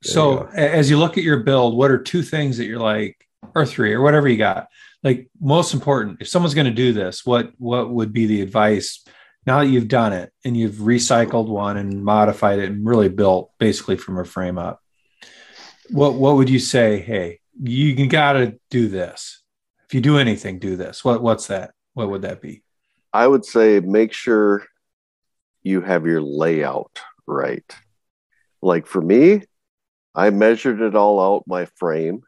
[SPEAKER 2] So
[SPEAKER 3] you go.
[SPEAKER 2] a- as you look at your build, what are two things that you're like, or three, or whatever you got? Like most important, if someone's going to do this, what what would be the advice? Now that you've done it and you've recycled one and modified it and really built basically from a frame up, what what would you say? Hey, you got to do this. If you do anything, do this. What what's that? What would that be?
[SPEAKER 4] I would say make sure you have your layout right. Like for me, I measured it all out my frame.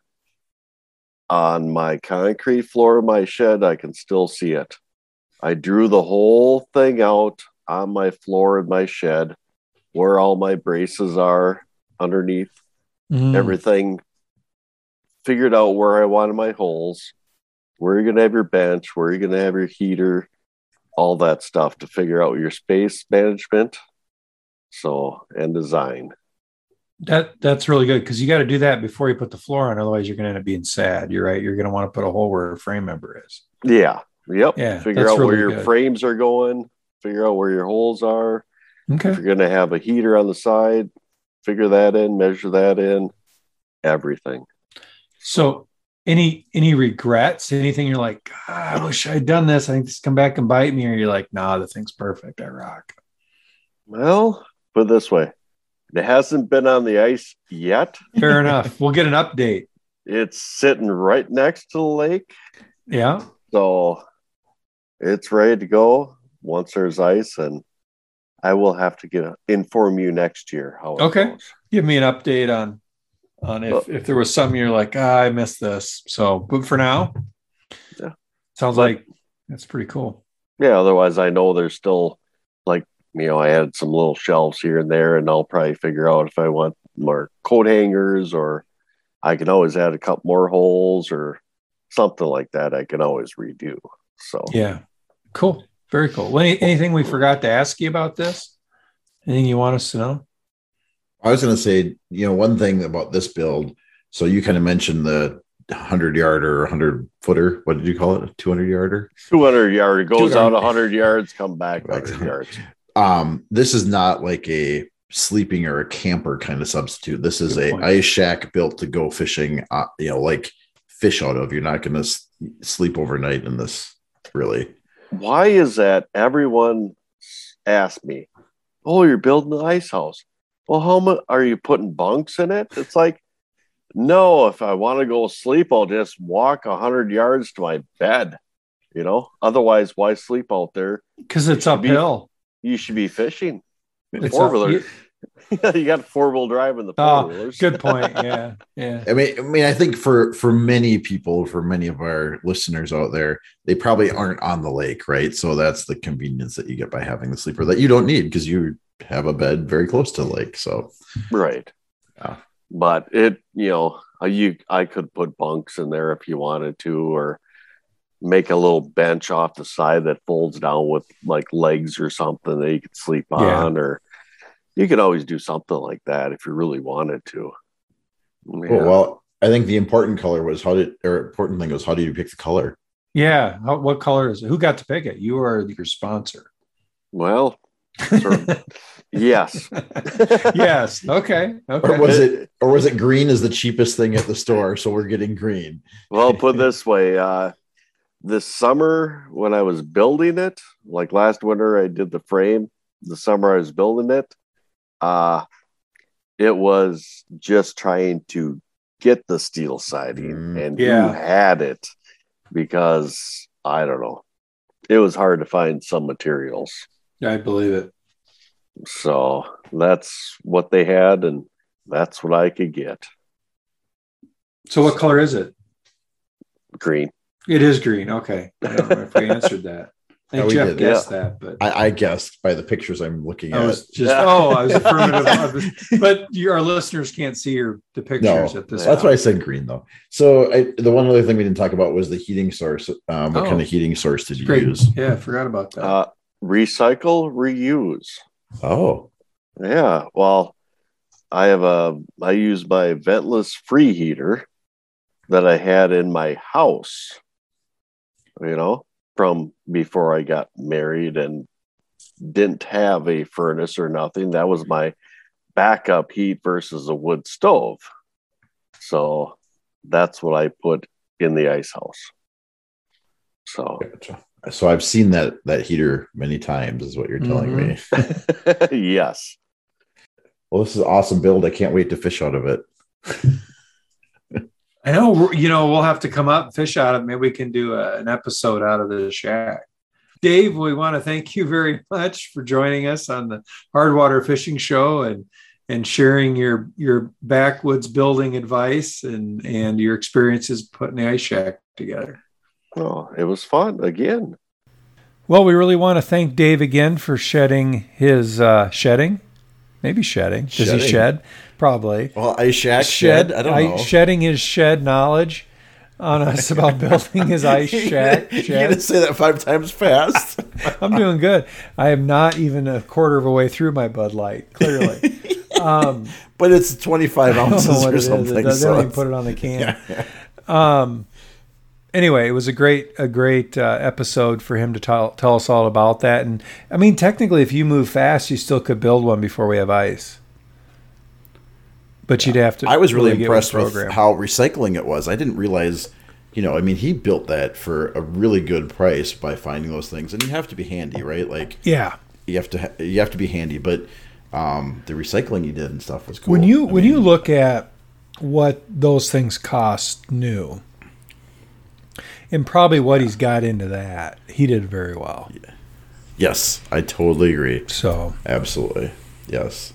[SPEAKER 4] On my concrete floor of my shed, I can still see it. I drew the whole thing out on my floor in my shed where all my braces are underneath
[SPEAKER 2] Mm,
[SPEAKER 4] everything figured out where I wanted my holes, where you're gonna have your bench, where you're gonna have your heater, all that stuff to figure out your space management. So and design.
[SPEAKER 2] That that's really good because you got to do that before you put the floor on. Otherwise, you're going to end up being sad. You're right. You're going to want to put a hole where a frame member is.
[SPEAKER 4] Yeah. Yep.
[SPEAKER 2] Yeah,
[SPEAKER 4] Figure out where your
[SPEAKER 2] good.
[SPEAKER 4] frames are going, figure out where your holes are.
[SPEAKER 2] Okay.
[SPEAKER 4] If you're gonna have a heater on the side, figure that in, measure that in, everything.
[SPEAKER 2] So, any any regrets? Anything you're like, God, I wish I'd done this. I think this come back and bite me, or you're like, Nah, the thing's perfect. I rock.
[SPEAKER 4] Well, put it this way. It hasn't been on the ice yet.
[SPEAKER 2] Fair enough. We'll get an update.
[SPEAKER 4] It's sitting right next to the lake.
[SPEAKER 2] Yeah.
[SPEAKER 4] So it's ready to go once there's ice, and I will have to get inform you next year how it
[SPEAKER 2] Okay.
[SPEAKER 4] goes.
[SPEAKER 2] Give me an update on on if if there was something you're like, ah, I missed this. So, but for now,
[SPEAKER 4] Yeah.
[SPEAKER 2] sounds like that's pretty cool.
[SPEAKER 4] Yeah, otherwise I know there's still like you know, I had some little shelves here and there, and I'll probably figure out if I want more coat hangers or I can always add a couple more holes or something like that. I can always redo. So
[SPEAKER 2] Yeah. Cool. Very cool. Any, anything we forgot to ask you about this? Anything you want us to know?
[SPEAKER 3] I was going to say, you know, one thing about this build. So you kind of mentioned the hundred yarder, hundred footer. What did you call it? Two hundred yarder.
[SPEAKER 4] 200 yard, it goes
[SPEAKER 2] 200.
[SPEAKER 4] out 100 yards, come back. 100 yards. [LAUGHS]
[SPEAKER 3] Um, this is not like a sleeping or a camper kind of substitute. This is
[SPEAKER 2] Good
[SPEAKER 3] a
[SPEAKER 2] point.
[SPEAKER 3] ice shack built to go fishing. Uh, you know, like fish out of. You're not going to sleep overnight in this. Really,
[SPEAKER 4] Why is that? Everyone asked me, "Oh, you're building an ice house. Well, how much are you putting bunks in it?" It's like, no. If I want to go sleep, I'll just walk hundred yards to my bed. You know. Otherwise, why sleep out there?
[SPEAKER 2] Because it's
[SPEAKER 4] should be-
[SPEAKER 2] uphill.
[SPEAKER 4] You should be fishing.
[SPEAKER 2] It's
[SPEAKER 4] Four
[SPEAKER 2] up-
[SPEAKER 4] wheeler.
[SPEAKER 2] you- [LAUGHS]
[SPEAKER 4] you got four wheel drive in the ah, four
[SPEAKER 2] Oh,
[SPEAKER 4] wheelers.
[SPEAKER 2] good point. [LAUGHS] Yeah. Yeah.
[SPEAKER 3] I mean, I mean, I think for for many people, for many of our listeners out there, they probably aren't on the lake, right? So that's the convenience that you get by having the sleeper that you don't need because you have a bed very close to the lake. So
[SPEAKER 4] Right.
[SPEAKER 3] Yeah.
[SPEAKER 4] But it, you know, uh, you I could put bunks in there if you wanted to, or make a little bench off the side that folds down with like legs or something that you could sleep
[SPEAKER 2] Yeah.
[SPEAKER 4] on, or you could always do something like that if you really wanted to. Yeah.
[SPEAKER 3] Cool. Well, I think the important color was how did or important thing was how do you pick the color?
[SPEAKER 2] Yeah. How, what color is it? Who got to pick it? You or your sponsor?
[SPEAKER 4] Well, sort of- yes. [LAUGHS]
[SPEAKER 2] yes. Okay. Okay.
[SPEAKER 3] Or was it or was it green is the cheapest thing at the store, so we're getting green.
[SPEAKER 4] Well, put it this way, uh, this summer when I was building it, like last winter, I did the frame. The summer I was building it, uh, it was just trying to get the steel siding,
[SPEAKER 3] Mm,
[SPEAKER 4] and
[SPEAKER 2] yeah.
[SPEAKER 4] who had it because I don't know, it was hard to find some materials.
[SPEAKER 2] I believe it.
[SPEAKER 4] So that's what they had, and that's what I could get.
[SPEAKER 2] So what color is it?
[SPEAKER 4] Green.
[SPEAKER 2] It is green. Okay. I don't know if we [LAUGHS] answered that. I think
[SPEAKER 3] Yeah, we
[SPEAKER 2] Jeff
[SPEAKER 3] did.
[SPEAKER 2] guessed that, but
[SPEAKER 3] I, I guessed by the pictures I'm looking
[SPEAKER 2] I
[SPEAKER 3] at.
[SPEAKER 2] was just oh, I was affirmative. [LAUGHS] But you, our listeners can't see your the
[SPEAKER 3] no,
[SPEAKER 2] pictures at this.
[SPEAKER 3] that's why I said green though. So I, the one other thing we didn't talk about was the heating source. Um, what
[SPEAKER 2] Oh.
[SPEAKER 3] kind of heating source did you
[SPEAKER 2] Great.
[SPEAKER 3] use?
[SPEAKER 2] Yeah, I forgot about that.
[SPEAKER 4] Uh, recycle, reuse.
[SPEAKER 3] Oh,
[SPEAKER 4] Yeah, well, I have a I use my ventless free heater that I had in my house. You know, from before I got married and didn't have a furnace or nothing. That was my backup heat versus a wood stove. So that's what I put in the ice house. So
[SPEAKER 3] gotcha. So I've seen that that heater many times, is what you're telling
[SPEAKER 2] Mhm.
[SPEAKER 3] me. [LAUGHS]
[SPEAKER 4] yes.
[SPEAKER 3] Well, this is an awesome build. I can't wait to fish out of it. [LAUGHS]
[SPEAKER 2] I know. You know, we'll have to come up and fish out of. it. Maybe we can do a, an episode out of the shack. Dave, we want to thank you very [LAUGHS] much for joining us on the Hardwater Fishing Show and and sharing your your backwoods building advice and and your experiences putting the ice shack together.
[SPEAKER 4] Oh, it was fun again.
[SPEAKER 2] Well, we really want to thank Dave again for shedding his uh, shedding, maybe shedding. Does he shed? Probably
[SPEAKER 3] Well, ice shack shed. I don't
[SPEAKER 2] I-
[SPEAKER 3] know.
[SPEAKER 2] shedding his shed knowledge on [LAUGHS] us about building his ice shack.
[SPEAKER 3] you
[SPEAKER 2] shed.
[SPEAKER 3] didn't say that five times fast. [LAUGHS]
[SPEAKER 2] I'm doing good. I am not even a quarter of a way through my Bud Light. Clearly, [LAUGHS] um,
[SPEAKER 3] but it's 25
[SPEAKER 2] I don't know
[SPEAKER 3] ounces
[SPEAKER 2] what
[SPEAKER 3] or
[SPEAKER 2] it is. It
[SPEAKER 3] something.
[SPEAKER 2] does- They
[SPEAKER 3] so
[SPEAKER 2] don't even put it on the can. Um, anyway, it was a great a great uh, episode for him to tell tell us all about that. And I mean, technically, if you move fast, you still could build one before we have ice. But you'd have to.
[SPEAKER 3] I was really,
[SPEAKER 2] the
[SPEAKER 3] impressed with how recycling it was. I didn't realize, you know, I mean, he built that for a really good price by finding those things, and you have to be handy, right? Like
[SPEAKER 2] Yeah.
[SPEAKER 3] you have to ha- you have to be handy, but um, the recycling you did and stuff was cool.
[SPEAKER 2] When you
[SPEAKER 3] I
[SPEAKER 2] when
[SPEAKER 3] mean,
[SPEAKER 2] you look at what those things cost new, and probably what he's got into that, he did very well.
[SPEAKER 3] yes, I totally agree.
[SPEAKER 2] So
[SPEAKER 3] Absolutely, yes.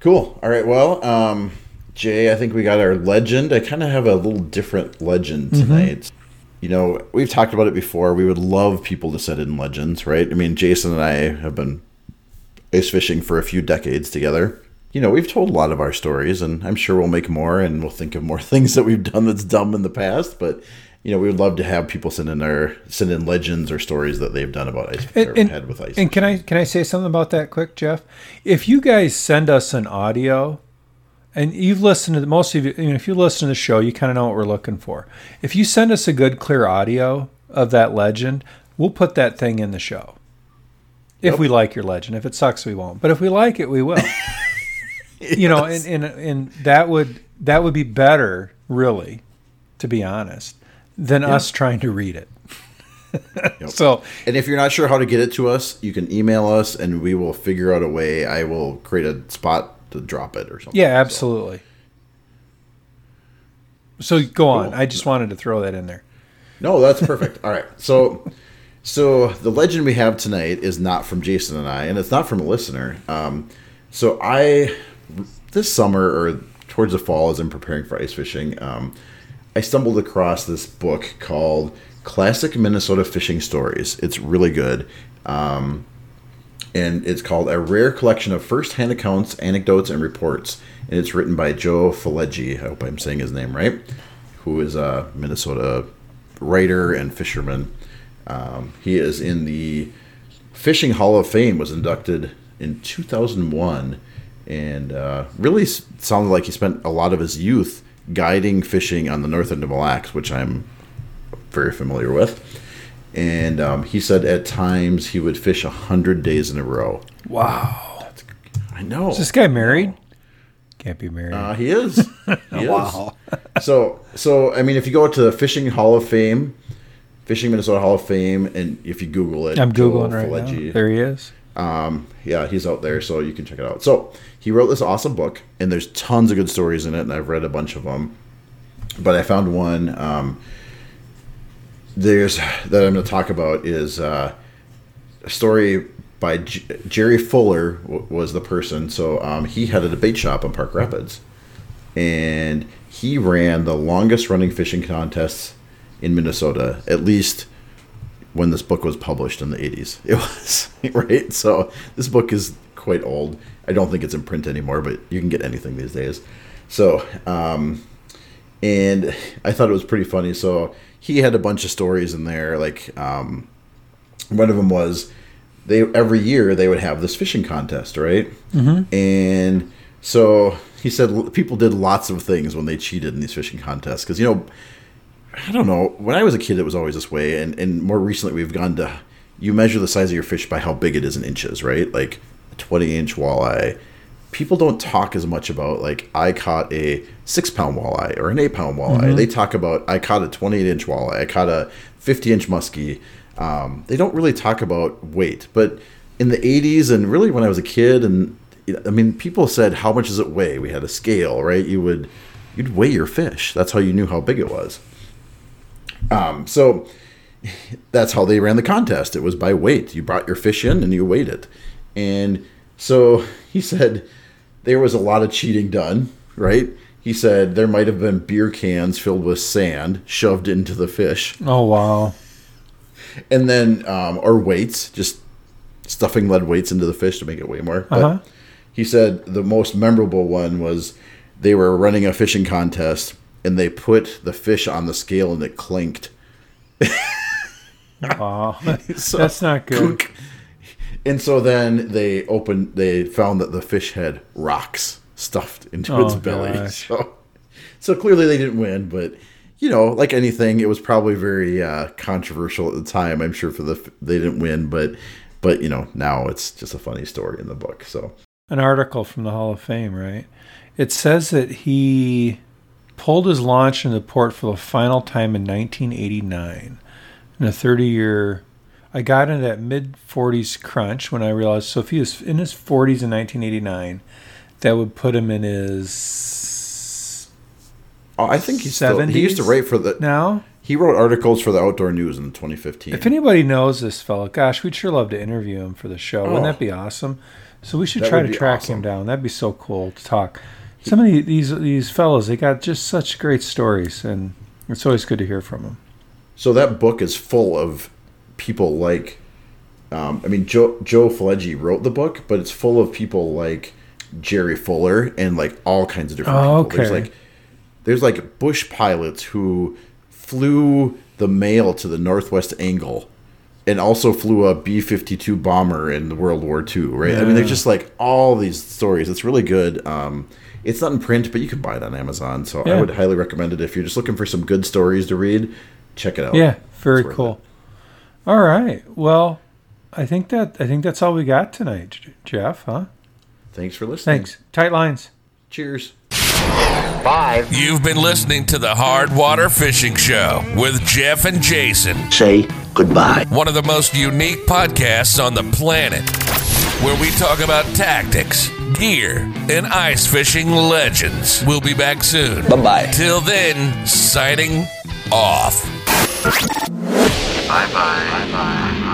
[SPEAKER 3] Cool. All right. Well, um, Jay, I think we got our legend. I kind of have a little different legend tonight. You know, we've talked about it before. We would love people to send in legends, right? I mean, Jason and I have been ice fishing for a few decades together. You know, we've told a lot of our stories, and I'm sure we'll make more, and we'll think of more [LAUGHS] things that we've done that's dumb in the past. But you know, we would love to have people send in their send in legends or stories that they've done about ice
[SPEAKER 2] And-
[SPEAKER 3] or
[SPEAKER 2] and-
[SPEAKER 3] had with ice.
[SPEAKER 2] And can I can I say something about that quick, Jeff? If you guys send us an audio, and you've listened to the, most of you, you know, if you listen to the show, you kind of know what we're looking for. If you send us a good, clear audio of that legend, we'll put that thing in the show. If we like your legend, if it sucks, we won't. But if we like it, we will. [LAUGHS] You know, and, and and that would that would be better, really, to be honest, than us trying to read it. [LAUGHS] So
[SPEAKER 3] And if you're not sure how to get it to us, you can email us and we will figure out a way. I will create a spot to drop it or something.
[SPEAKER 2] Yeah,
[SPEAKER 3] So,
[SPEAKER 2] absolutely. So go on.
[SPEAKER 3] Cool.
[SPEAKER 2] I just wanted to throw that in there.
[SPEAKER 3] no, that's perfect. [LAUGHS] All right. So so the legend we have tonight is not from Jason and I, and it's not from a listener. Um, so I this summer or towards the fall as I'm preparing for ice fishing, um, I stumbled across this book called Classic Minnesota Fishing Stories. It's really good. Um, and it's called A Rare Collection of First-Hand Accounts, Anecdotes, and Reports. And it's written by Joe Fellegy. I hope I'm saying his name right. Who is a Minnesota writer and fisherman. Um, he is in the Fishing Hall of Fame. Was inducted in 2001, and uh, really sounded like he spent a lot of his youth guiding fishing on the north end of Mille Lacs, which I'm very familiar with. And um, he said at times he would fish a hundred days in a row.
[SPEAKER 2] Wow.
[SPEAKER 3] I know.
[SPEAKER 2] Is this guy married? Can't be married.
[SPEAKER 3] Uh, he is. [LAUGHS] He is.
[SPEAKER 2] Wow.
[SPEAKER 3] so, so I mean, if you go to the Fishing Hall of Fame, Fishing Minnesota Hall of Fame, and if you Google it,
[SPEAKER 2] I'm
[SPEAKER 3] Joel
[SPEAKER 2] googling right
[SPEAKER 3] Fellegy,
[SPEAKER 2] now. There he is.
[SPEAKER 3] Um, yeah, he's out there, so you can check it out. So he wrote this awesome book, and there's tons of good stories in it, and I've read a bunch of them. But I found one. Um, there's that I'm going to talk about is uh, a story by Jerry Fuller w- was the person. So um, he had a debate shop in Park Rapids, and he ran the longest running fishing contests in Minnesota, at least when this book was published in the 80s. [LAUGHS] It was, right? So this book is quite old. I don't think it's in print anymore, but you can get anything these days. So, um, and I thought it was pretty funny. So he had a bunch of stories in there. Like, um, one of them was they every year they would have this fishing contest, right? Mm-hmm. And so he said people did lots of things when they cheated in these fishing contests because you know I don't know. When I was a kid, it was always this way, and and more recently, we've gone to you measure the size of your fish by how big it is in inches, right? Like a twenty inch walleye. People don't talk as much about like I caught a six pound walleye or an eight pound walleye. They talk about I caught a twenty eight inch walleye. I caught a fifty inch muskie. Um, they don't really talk about weight, but in the '80s and really when I was a kid, and I mean, people said how much does it weigh? We had a scale, right? You would you'd weigh your fish. That's how you knew how big it was. Um, so that's how they ran the contest. It was by weight. You brought your fish in and you weighed it. And so he said there was a lot of cheating done, right? He said there might have been beer cans filled with sand shoved into the fish.
[SPEAKER 2] Oh wow.
[SPEAKER 3] And then, um, or weights, just stuffing lead weights into the fish to make it weigh more. But
[SPEAKER 2] Uh-huh.
[SPEAKER 3] he said the most memorable one was they were running a fishing contest and they put the fish on the scale and it clinked. [LAUGHS]
[SPEAKER 2] Wow. [LAUGHS]
[SPEAKER 3] So-
[SPEAKER 2] That's not good.
[SPEAKER 3] And so then they opened. They found that the fish had rocks stuffed into
[SPEAKER 2] Oh,
[SPEAKER 3] its belly.
[SPEAKER 2] gosh. [LAUGHS]
[SPEAKER 3] So, so clearly they didn't win. But you know, like anything, it was probably very uh, controversial at the time. I'm sure for the they didn't win, but but you know now it's just a funny story in the book. So
[SPEAKER 2] An article from the Hall of Fame, right? It says that he pulled his launch into port for the final time in 1989 in a 30 year. I got into that mid 40s crunch when I realized so if he was in his 40s in 1989, that would put him in his
[SPEAKER 3] oh, I think he's still, he used to write for the.
[SPEAKER 2] now.
[SPEAKER 3] He wrote articles for the Outdoor News in 2015.
[SPEAKER 2] If anybody knows this fellow, gosh, we'd sure love to interview him for the show. Wouldn't
[SPEAKER 3] Oh.
[SPEAKER 2] that be awesome? So we should
[SPEAKER 3] That
[SPEAKER 2] try to track
[SPEAKER 3] awesome.
[SPEAKER 2] him down. That'd be so cool to talk. Some of the, these these fellows, they got just such great stories, and it's always good to hear from them.
[SPEAKER 3] So that book is full of people like, um, I mean, Joe Joe Fellegy wrote the book, but it's full of people like Jerry Fuller and like all kinds of different
[SPEAKER 2] Oh,
[SPEAKER 3] people. There's like there's like bush pilots who flew the mail to the northwest angle and also flew a B-52 bomber in World War II, right? I mean, there's just like all these stories. It's really good. Um, it's not in print, but you can buy it on Amazon. So I would highly recommend it if you're just looking for some good stories to read. Check it out.
[SPEAKER 2] Yeah, very
[SPEAKER 3] It's worth
[SPEAKER 2] cool. All right, well, I think that I think that's all we got tonight, Jeff. Huh?
[SPEAKER 3] Thanks for listening.
[SPEAKER 2] Thanks. Tight lines.
[SPEAKER 3] Cheers.
[SPEAKER 5] Five.
[SPEAKER 1] You've been listening to the Hard Water Fishing Show with Jeff and Jason,
[SPEAKER 5] Say goodbye.
[SPEAKER 1] one of the most unique podcasts on the planet, where we talk about tactics, gear, and ice fishing legends. We'll be back soon.
[SPEAKER 5] Bye bye.
[SPEAKER 1] Till then, signing off.
[SPEAKER 5] Bye bye. Bye bye.